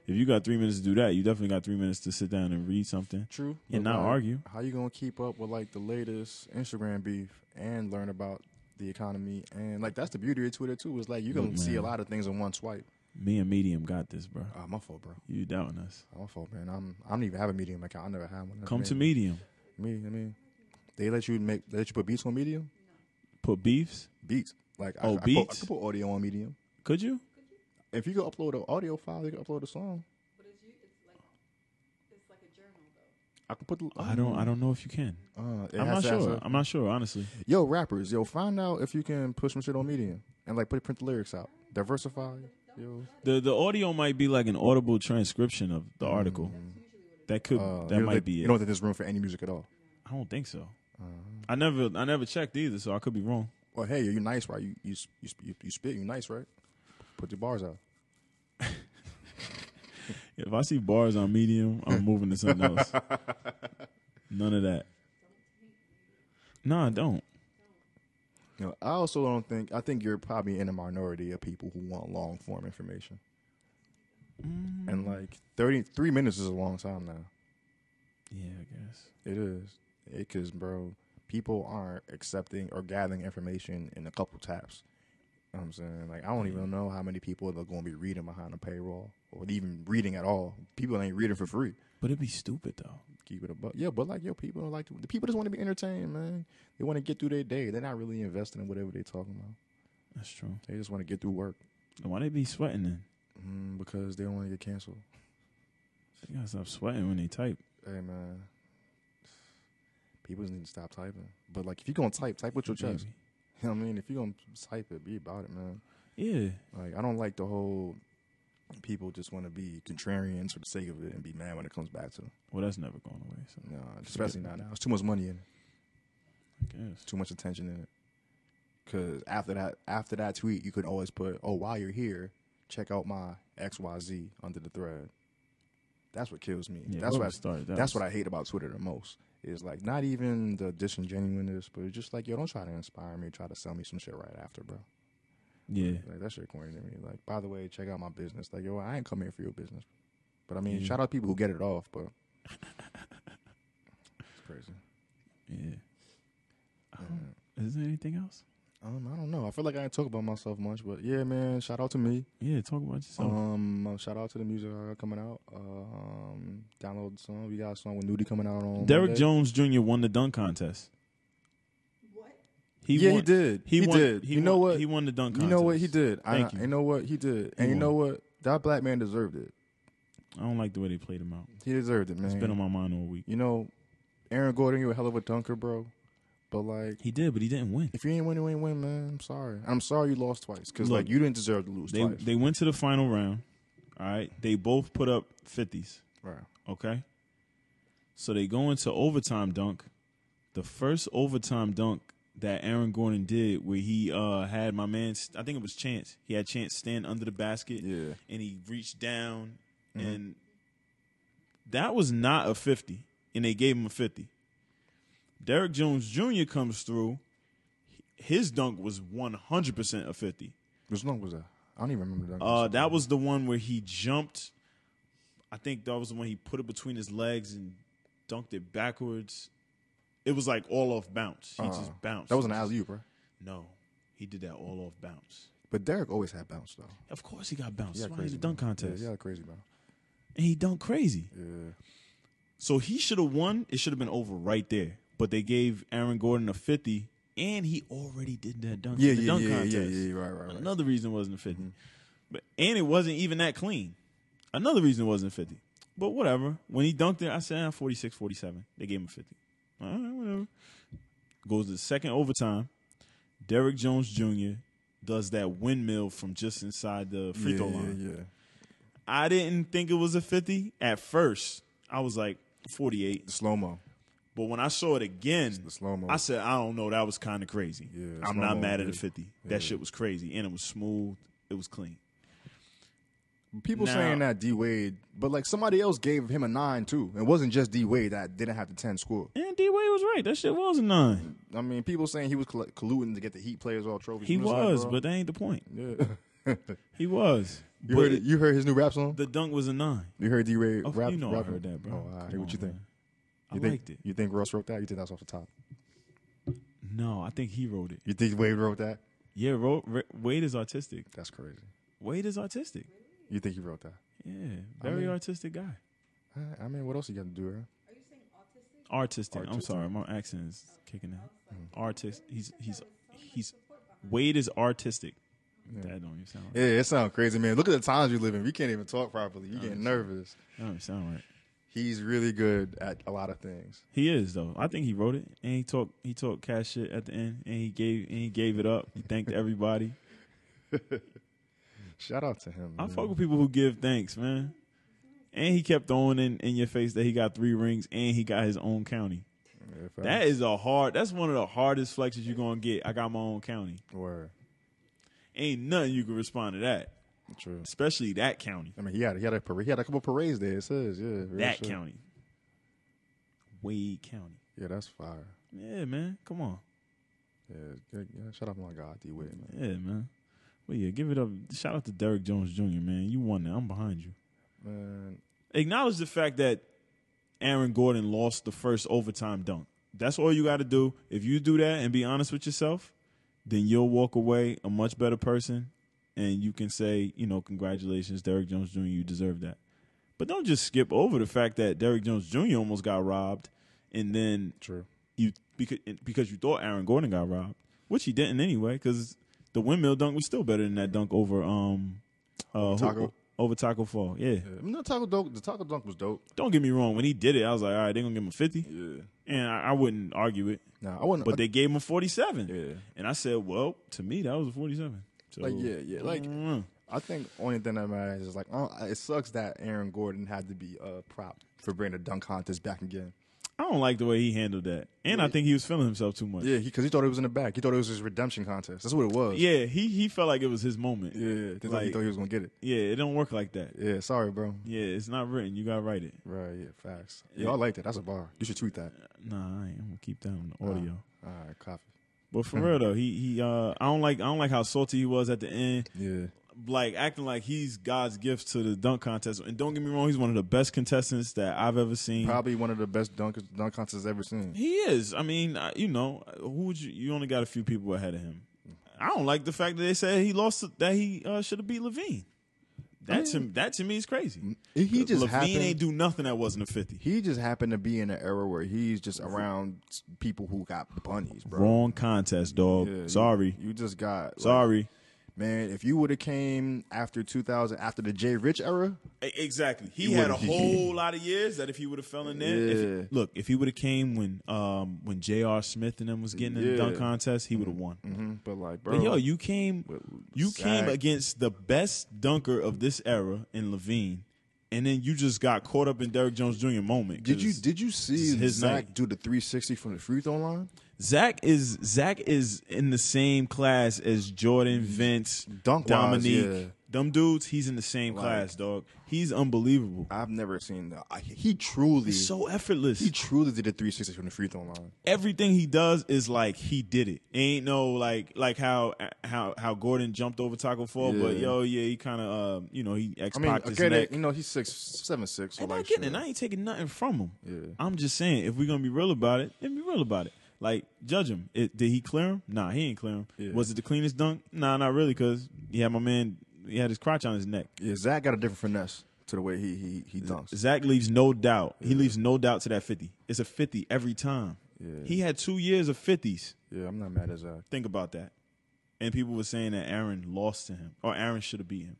if you got three minutes to do that, you definitely got three minutes to sit down and read something. True. and but, not like, argue. How you gonna keep up with like the latest Instagram beef and learn about the economy and like that's the beauty of Twitter too. Is like you can see a lot of things in one swipe. Me and Medium got this, bro. Ah, my fault, bro. You doubting us? My fault, man. I'm I don't even have a Medium account. I never had one. Come to Medium. Me, I mean, they let you make they let you put beats on Medium. Put beefs. Beats. Like Oh, I, I, put, I could put audio on Medium. Could you? If you could upload an audio file, you can upload a song. But it's you. It's like it's like a journal though. I can put. The, I don't. I don't know if you can. Uh, I'm not to have sure. a- I'm not sure. Honestly, Yo, rappers, yo, find out if you can push some shit on Medium and like put print the lyrics out. Diversify. Yo. The the audio might be like an audible transcription of the article. That could Uh, that you don't might think- be You it. don't think there's room for any music at all? I don't think so. Uh-huh. I never I never checked either, so I could be wrong. Well, hey, you're nice, right? You you you, you, you spit, you nice, right? Put your bars out. If I see bars on medium, I'm moving to something else. None of that. No, I don't. You know, I also don't think. I think you're probably in a minority of people who want long form information. Mm. And like thirty three minutes is a long time now. Yeah, I guess. It is. It Because, bro, people aren't accepting or gathering information in a couple taps. You know what I'm saying? Like, I don't even know how many people are going to be reading behind a paywall or even reading at all. People ain't reading for free. But it'd be stupid though. Keep it a buck. Yeah, but like, yo, people don't like to, the people just want to be entertained, man. They want to get through their day. They're not really investing in whatever they're talking about. That's true. They just want to get through work Then Why they be sweating then? mm, because they don't want to get canceled. You gotta stop sweating when they type. Hey, man. People just need to stop typing. But like, if you're going to type, type with your chest. Maybe. You know what I mean? If you're going to type it, be about it, man. Yeah. Like I don't like the whole people just want to be contrarians for the sake of it and be mad when it comes back to them. Well, that's never going away. So No, especially not now. It's too much money in it. I guess. Too much attention in it. Cause after that, after that tweet, you could always put, "Oh, while you're here, check out my X Y Z under the thread." That's what kills me. Yeah, that's what I, started that that's was- what I hate about Twitter the most. Is like not even the disingenuousness, but it's just like, yo, don't try to inspire me, try to sell me some shit right after, bro. Yeah. Like that shit corny to me. Like, by the way, check out my business. Like, yo, I ain't come here for your business. But I mean, Yeah. shout out people who get it off, but it's crazy. Yeah. Don't- Is there anything else? Um, I don't know. I feel like I didn't talk about myself much, but yeah, man. Shout out to me. Yeah, talk about yourself. Um, uh, shout out to the music I got coming out. Um, download the song. We got a song with Nudie coming out on Derrick Monday. Jones Jr. won the dunk contest. What? He yeah, won, he did. He, He won, did. He You know what? He won the dunk You know what he did? Thank I, you. You know what he did? He and you know what? That black man deserved it. I don't like the way they played him out. He deserved it, man. It's been on my mind all week. You know, Aaron Gordon, you're a hell of a dunker, bro. But like, He did, but he didn't win. if you ain't win, you ain't win, man. I'm sorry. I'm sorry you lost twice because like you didn't deserve to lose They twice. they went to the final round. All right. They both put up fifties. right. Okay. So they go into overtime dunk. The first overtime dunk that Aaron Gordon did, where he uh, had my man, I think it was Chance. He had Chance stand under the basket, Yeah. and he reached down, Mm-hmm. and that was not a fifty, and they gave him a fifty. Derrick Jones Jr. comes through. His dunk was one hundred percent a fifty. Which one was that? I don't even remember that. Uh, that was the one where he jumped. I think that was the one he put it between his legs and dunked it backwards. It was like all off bounce. He Uh, just bounced. that was an alley oop, bro. No, he did that all off bounce. But Derrick always had bounce though. Of course, he got bounced. Yeah, That's why he's a dunk bounce. contest, Yeah, yeah, crazy bounce. and he dunked crazy. Yeah. So he should have won. It should have been over right there. But they gave Aaron Gordon a fifty, and he already did that dunk. Yeah, the yeah, dunk yeah, yeah, contest. yeah, right, right, right. Another reason it wasn't a 50. Mm-hmm. But and it wasn't even that clean. Another reason it wasn't 50. But whatever. When he dunked it, I said ah, 46, 47. They gave him a 50. All right, whatever. Goes to the second overtime. Derrick Jones Jr. does that windmill from just inside the free yeah, throw line. yeah. yeah. I didn't think it was a 50 at first. I was like 48. Slow mo. But when I saw it again. I said, I don't know, that was kind of crazy. Yeah, I'm not mad at the 50. Yeah. That shit was crazy. And it was smooth. It was clean. People Now- saying that D Wade, but like somebody else gave him a nine too. It wasn't just D Wade that didn't have the ten score. And D Wade was right. That shit was a nine. I mean, people saying he was coll- colluding to get the Heat players all trophies. He just like, was, but that ain't the point. yeah. He was. you heard it, you heard his new rap song. the dunk was a nine. You heard D Wade Oh, rap. you know rap I heard that, bro. Oh, right. Come what you think? man. I You think, liked it. You think Russ wrote that? You think that's off the top? No, I think he wrote it. You think Wade wrote that? Yeah, wrote, Ra- Wade is artistic. That's crazy. Wade is artistic. You think he wrote that? Yeah, very mean- artistic guy. I mean, what else you got to do, right? Are you saying autistic? Artistic. I'm sorry, my accent is kicking in. Mm. Artist. He's he's he's Wade is artistic. That don't even sound. Right. Yeah, it sounds crazy, man. Look at the times you live in. We can't even talk properly. You getting nervous. That don't even sound right. He's really good at a lot of things. He is though. I think he wrote it, and he talked he talked cash shit at the end, and he gave and he gave it up. He thanked everybody. Shout out to him. I man. fuck with people who give thanks, man. And he kept throwing in, in your face that he got three rings and he got his own county. Yeah, That is a hard. That's one of the hardest flexes you're gonna get. I got my own county. word. Ain't nothing you can respond to that, True. especially that county. I mean, he had he had a parade, he had a couple parades there. It says, yeah, That shit. county, Wade County. Yeah, that's fire. Yeah, man. Come on. Yeah, yeah. Shout out to my guy D Wade, man. Yeah, man. Well, yeah, give it up. Shout out to Derrick Jones Jr. Man, you won that. I'm behind you. Man, Acknowledge the fact that Aaron Gordon lost the first overtime dunk. That's all you got to do. If you do that and be honest with yourself, then you'll walk away a much better person, and you can say, you know, congratulations, Derrick Jones Jr. You deserve that. But don't just skip over the fact that Derrick Jones Jr. almost got robbed, and then true. you because because you thought Aaron Gordon got robbed, which he didn't anyway, because the windmill dunk was still better than that dunk over um uh who- Taco? over Taco Fall. Yeah. Yeah. I mean, the taco dunk, the taco dunk was dope. Don't get me wrong. When he did it, I was like, all right, they're gonna give him fifty, Yeah. and I, I wouldn't argue it. Nah, I wouldn't. But they gave him forty-seven, yeah. and I said, well, to me that was a forty-seven. So, Like, yeah, yeah, like- I don't. I think only thing that matters is like, oh, it sucks that Aaron Gordon had to be uh, a prop for bringing the dunk contest back again. I don't like the way he handled that, and I think he was feeling himself too much. Yeah, because he, thought it was in the back. He thought it was his redemption contest. That's what it was. Yeah, he he felt like it was his moment. yeah. He thought, he thought he was gonna get it. Yeah, it don't work like that. Yeah, sorry, bro. Yeah, it's not written. You gotta write it. Right, yeah, facts. Yeah. Yeah, I like that. That's a bar. You should tweet that. Nah, I ain't. I'm gonna keep that on the audio. All right, copy. But for real though, he he uh I don't like I don't like how salty he was at the end, Yeah, like acting like he's God's gift to the dunk contest. And don't get me wrong, he's one of the best contestants that I've ever seen. probably one of the best dunk dunk contests ever seen. He is. I mean, you know, who would you? You only got a few people ahead of him. I don't like the fact that they said he lost that he uh, should have beat LaVine. That to that to me is crazy. He just LaVine happened. ain't do nothing that wasn't a fifty. he just happened to be in an era where he's just around people who got bunnies, bro. Wrong contest, dog. Yeah, Sorry, you, just got like, sorry. Man. If you would have came after 2000, after the J-Rich era, Exactly. He had a whole lot of years that if he would have fell in there, if look, if he would have came when um when J.R. Smith and them was getting in the dunk contest, he would have won. hmm but like, bro, But yo, you came you came against the best dunker of this era in LaVine, and then you just got caught up in Derrick Jones Jr. moment. did you did you see his Zach night. do the 360 from the free throw line? Zach is Zach is in the same class as Jordan, Vince, Dunk-wise, Dominique. yeah. Them dudes, he's in the same Like- class, dog. He's unbelievable. I've never seen that. I, he truly, He's so effortless. he truly did a 360 from the free throw line. everything he does is like he did it. Ain't no like like how how how Gordon jumped over Taco Fall, but yo, yeah, he kind of um, you know he X I mean, his neck. that, you know, he's six, seven, six. So and I like, get it. I ain't taking nothing from him. Yeah. I'm just saying, if we're gonna be real about it, then be real about it. Like judge him. It, did he clear him? Nah, he ain't clear him. Yeah. Was it the cleanest dunk? Nah, not really, because he had my man. He had his crotch on his neck. Yeah, Zach got a different finesse to the way he he he dunks. Zach leaves no doubt. He leaves no doubt to that 50. It's a 50 every time. Yeah. He had two years of 50s. Yeah, I'm not mad at Zach. Think about that. And people were saying that Aaron lost to him, or Aaron should have beat him.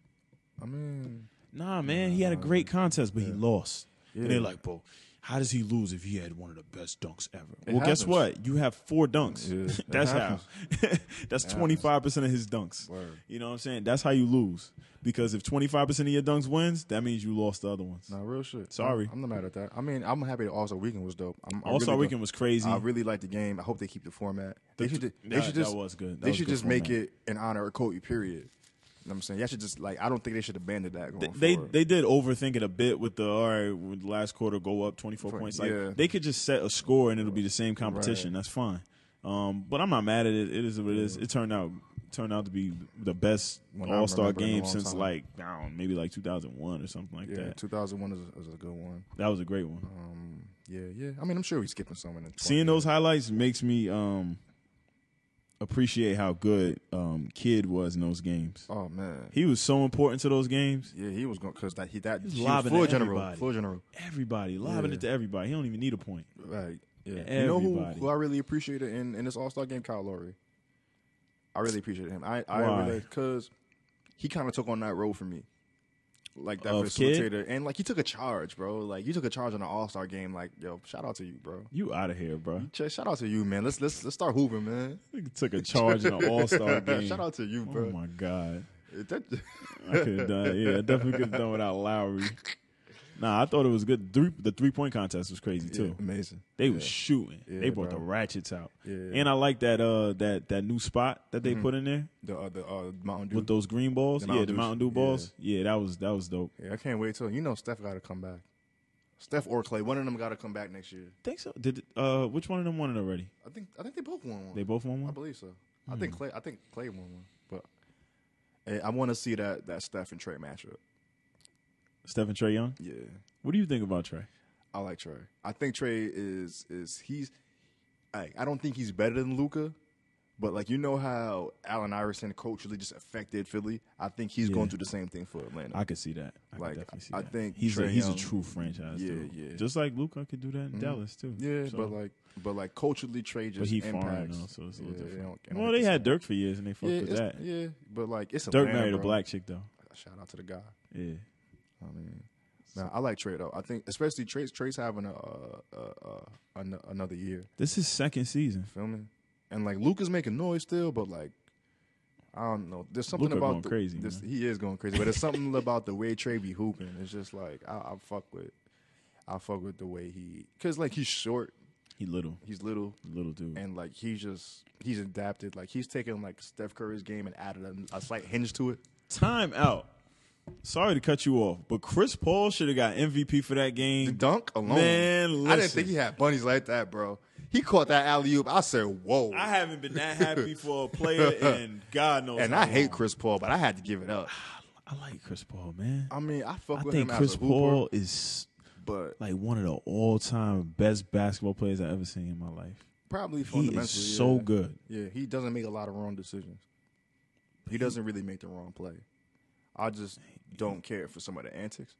I mean, Nah, man, he had a great contest, but he lost. And Yeah. they're like, bro, how does he lose if he had one of the best dunks ever? It well, guess what? You have four dunks. Yeah, That's how. That's twenty five percent of his dunks. Word. You know what I'm saying? That's how you lose. Because if twenty five percent of your dunks wins, that means you lost the other ones. nah, real shit. Sorry. I'm, I'm not mad at that. I mean, I'm happy that All Star Weekend was dope. I'm, I All Star really Weekend was crazy. I really like the game. I hope they keep the format. They should. They that- should that just. was good. That They should just make it in honor of Kobe. Period. You know I'm saying? Y'all should just like. I don't think they should abandon that. They, they they did overthink it a bit with the all right with the last quarter go up twenty four For- points. Like yeah. they could just set a score and it'll be the same competition. That's fine. Um, but I'm not mad at it. It is what it is. It turned out turned out to be the best All Star remember in a game since time. like I don't know, maybe like 2001 or something like yeah, that. 2001 is a, is a good one. That was a great one. Um, yeah, yeah. I mean, I'm sure he's skipping some in the Seeing those highlights makes me um appreciate how good um Kidd was in those games. Oh man. He was so important to those games. yeah, he was going because that he that He was he was lobbing full to general, everybody. full general. Everybody lobbing Yeah. it to everybody. He don't even need a point. Right. Yeah. You know who, who I really appreciated in, in this All Star game? Kyle Lowry. I really appreciated him. I I because he kind of took on that role for me, like that Of Kidd? facilitator, and like you took a charge, bro. Like you took a charge on an All Star game. Like yo, shout out to you, bro. You out of here, bro. Ch- Shout out to you, man. Let's let's let's start hooping, man. Nigga took a charge in an All Star game. Shout out to you, bro. Oh my god. That- I could have done. Yeah, I definitely could have done without Lowry. Nah, I thought it was good. Three, the three point contest was crazy yeah, too. amazing. They yeah. was shooting. Yeah, they brought bro. the ratchets out. Yeah. And I like that uh that that new spot that they put in there the uh, the uh, Mountain Dew. with those green balls. The yeah, Mountain the Mountain Dew balls. Yeah. that was that was dope. yeah, I can't wait till you know Steph got to come back. Steph or Klay, one of them got to come back next year. Think so? Did uh which one of them won it already? I think I think they both won one. They both won one. I believe so. I think Klay. I think Klay won one, but hey, I want to see that that Steph and Trae matchup. Stephen Trae Young. Yeah, What do you think about Trae? I like Trae. I think Trae is is he's. I I don't think he's better than Luka, but like you know how Allen Iverson culturally just affected Philly. I think he's Yeah. going through the same thing for Atlanta. I could see that. I Like, could definitely see I that. think he's a Trae he's a true franchise. Yeah, dude. yeah. Just like Luka could do that in Mhm. Dallas too. yeah, So- but like but like culturally, Trae just but he foreign impacts. though, so it's a little Yeah, different. they well, they had. Dirk for years, and they fucked Yeah, with that. yeah, but like it's a Dirk Atlanta, married a black chick though. Shout out to the guy. Yeah. I mean, nah, I like Trae though. I think especially Trae's Trae's having a, uh uh uh an- another year. This is second season. Feel me? And like Luka's making noise still, but like I don't know. There's something Luka about going the, crazy, This, he is going crazy, but there's something about the way Trae be hooping. It's just like I, I fuck with. I fuck with the way he, cause like he's short, He little, he's little, little dude. and like he's just he's adapted. Like he's taken like Steph Curry's game and added a, a slight hinge to it. Time out. Sorry to cut you off, but Chris Paul should have got MVP for that The game. dunk alone, Man, I didn't think he had bunnies like that, bro. He caught that alley oop. I said, "Whoa!" I haven't been that happy for a player, and God knows. and I hate. Chris Paul, but I had to give it up. I like Chris Paul, man. I mean, I fuck I with think him Chris as a hooper, Paul is but like one of the all-time best basketball players I've ever seen in my life. probably He is so yeah. good. Yeah, he doesn't make a lot of wrong decisions. He doesn't really make the wrong play. I just don't care for some of the antics,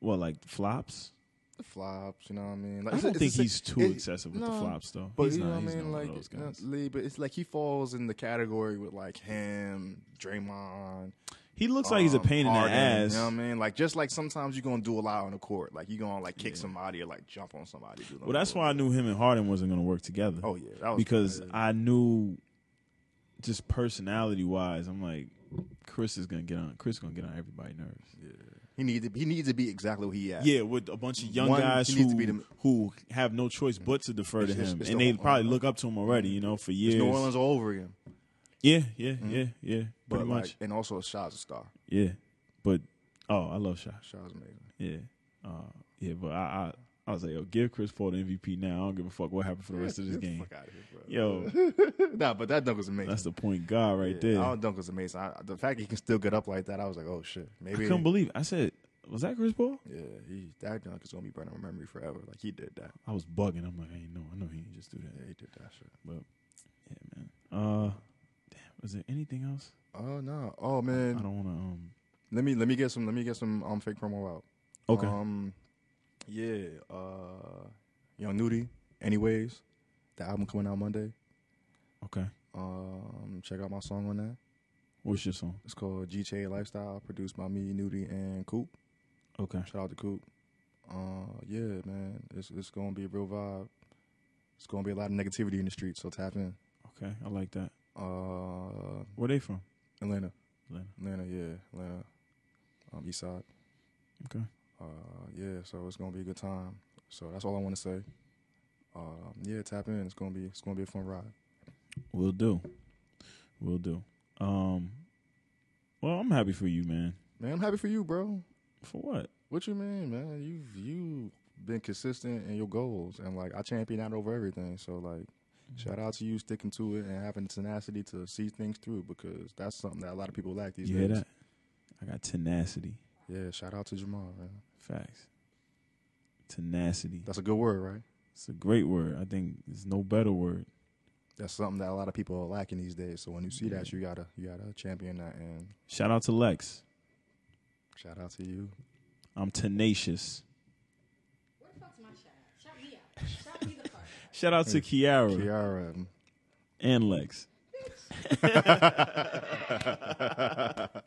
Well, like flops. the flops. You know what I mean? Like, I don't think he's too it- excessive with no, the flops, though. But he's you know not, what I mean? not Like, of those guys. uh, Lee, but it's like he falls in the category with like him, Draymond. He looks like he's a um, pain in the ass. You know what I mean? Like just like sometimes you're gonna do a lot on the court. Like you're gonna like kick somebody or like jump on somebody. Well, that's why I knew him and Harden wasn't going to work together. Oh yeah, that was because yeah. I knew, just personality wise, I'm like, Chris is going to get on. Chris is to get on everybody's nerves. he needs to he needs to be exactly what he at. Yeah, with a bunch of young One, guys who to who have no choice but to defer to It's- it's- him, it's and the they probably look up to him already. You know, for years. It's New Orleans all over again. Yeah, yeah, yeah, yeah. But Pretty like, much. and also Shaw's a star. Yeah, but oh, I love Shaq. Shaw's amazing. Yeah, uh, yeah. But I, I, I was like, yo, give Chris Paul the MVP now. I don't give a fuck what happened for the rest of this game. Fuck out of here, bro. Yo, nah, but that dunk was amazing. that's the point guard right there. That dunk was amazing. I, the fact he can still get up like that, I was like, oh shit, I maybe. couldn't believe. It. I said, was that Chris Paul? yeah, he, that dunk is gonna be burning my memory forever. Like he did that. I was bugging. I'm like, I ain't know. I know he didn't just do that. Yeah, he did that shit. But yeah, man. Uh, damn. Was there anything else? Oh no. Oh man. I man. don't want to. Um. Let me let me get some let me get some um fake promo out. Okay. Um, yeah. Uh, Young Nudie. Anyways, the album coming out Monday. okay. Um, check out my song on that. What's your song? It's called GTA Lifestyle, produced by me, Nudie, and Coop. Okay. Shout out to Coop. Uh, yeah, man, it's it's gonna be a real vibe. It's gonna be a lot of negativity in the streets, so tap in. Okay. I like that. Uh, Where they from? Atlanta, Atlanta. Atlanta, yeah, Atlanta, um, East Side. Okay. Uh, yeah, so it's gonna be a good time. So that's all I want to say. Um, yeah, tap in. It's gonna be it's gonna be a fun ride. We'll do. We'll do. Um. Well, I'm happy for you, man. Man, I'm happy for you, bro. For what? What you mean, man? You've you been consistent in your goals, and like I champion that over everything. So like, shout out to you sticking to it and having the tenacity to see things through because that's something that a lot of people lack these You hear days. that? I got tenacity. Yeah, shout out to Jamar, man. Facts. Tenacity. That's a good word, right? It's a great word. I think there's no better word. That's something that a lot of people are lacking these days. So when you see that, you gotta you gotta champion that and Shout out to Lex. shout out to you. I'm tenacious. Where the fuck's my shout out? Shout me out. Shout me the part. Shout out to Kiara Kiara, and Lex.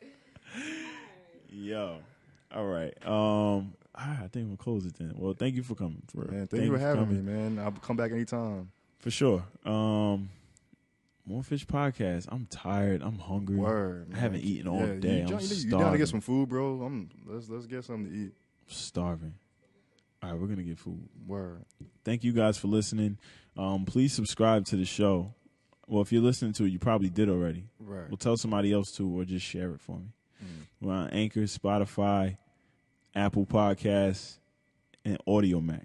Yo. All right. Um I think we'll close it then. Well, thank you for coming. For man, thank, you for having coming. me, man. I'll come back anytime. For sure. Um More Fish Podcast. I'm tired. I'm hungry. Word. I haven't eaten all Yeah, day. You, I'm you, you starving. down to get some food, bro? I'm. Let's let's get something to eat. I'm starving. All right, we're gonna get food. Word. Thank you guys for listening. Um, please subscribe to the show. Well, if you're listening to it, you probably did already. Right. Well, tell somebody else to, or just share it for me. We're on Anchor, Spotify, Apple Podcasts, and Audiomack.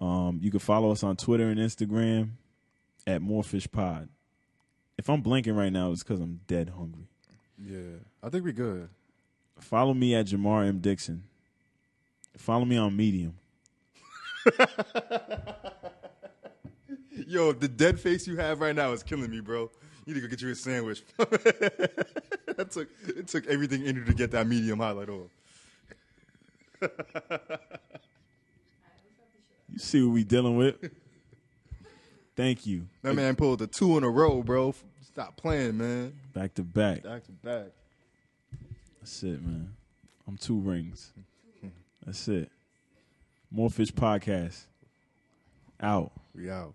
Um, you can follow us on Twitter and Instagram at MoreFishPod. If I'm blinking right now, it's because I'm dead hungry. Yeah. I think we're good. Follow me at Jamar M. Dickson. Follow me on Medium. Yo, the dead face you have right now is killing me, bro. You need to go get you a sandwich. that took it took everything in you to get that medium highlight off. You see what we dealing with. Thank you. That man pulled the two in a row, bro. Stop playing, man. Back to back. Back to back. That's it, man. I'm two rings. That's it. More Fish Podcast. Out. We out.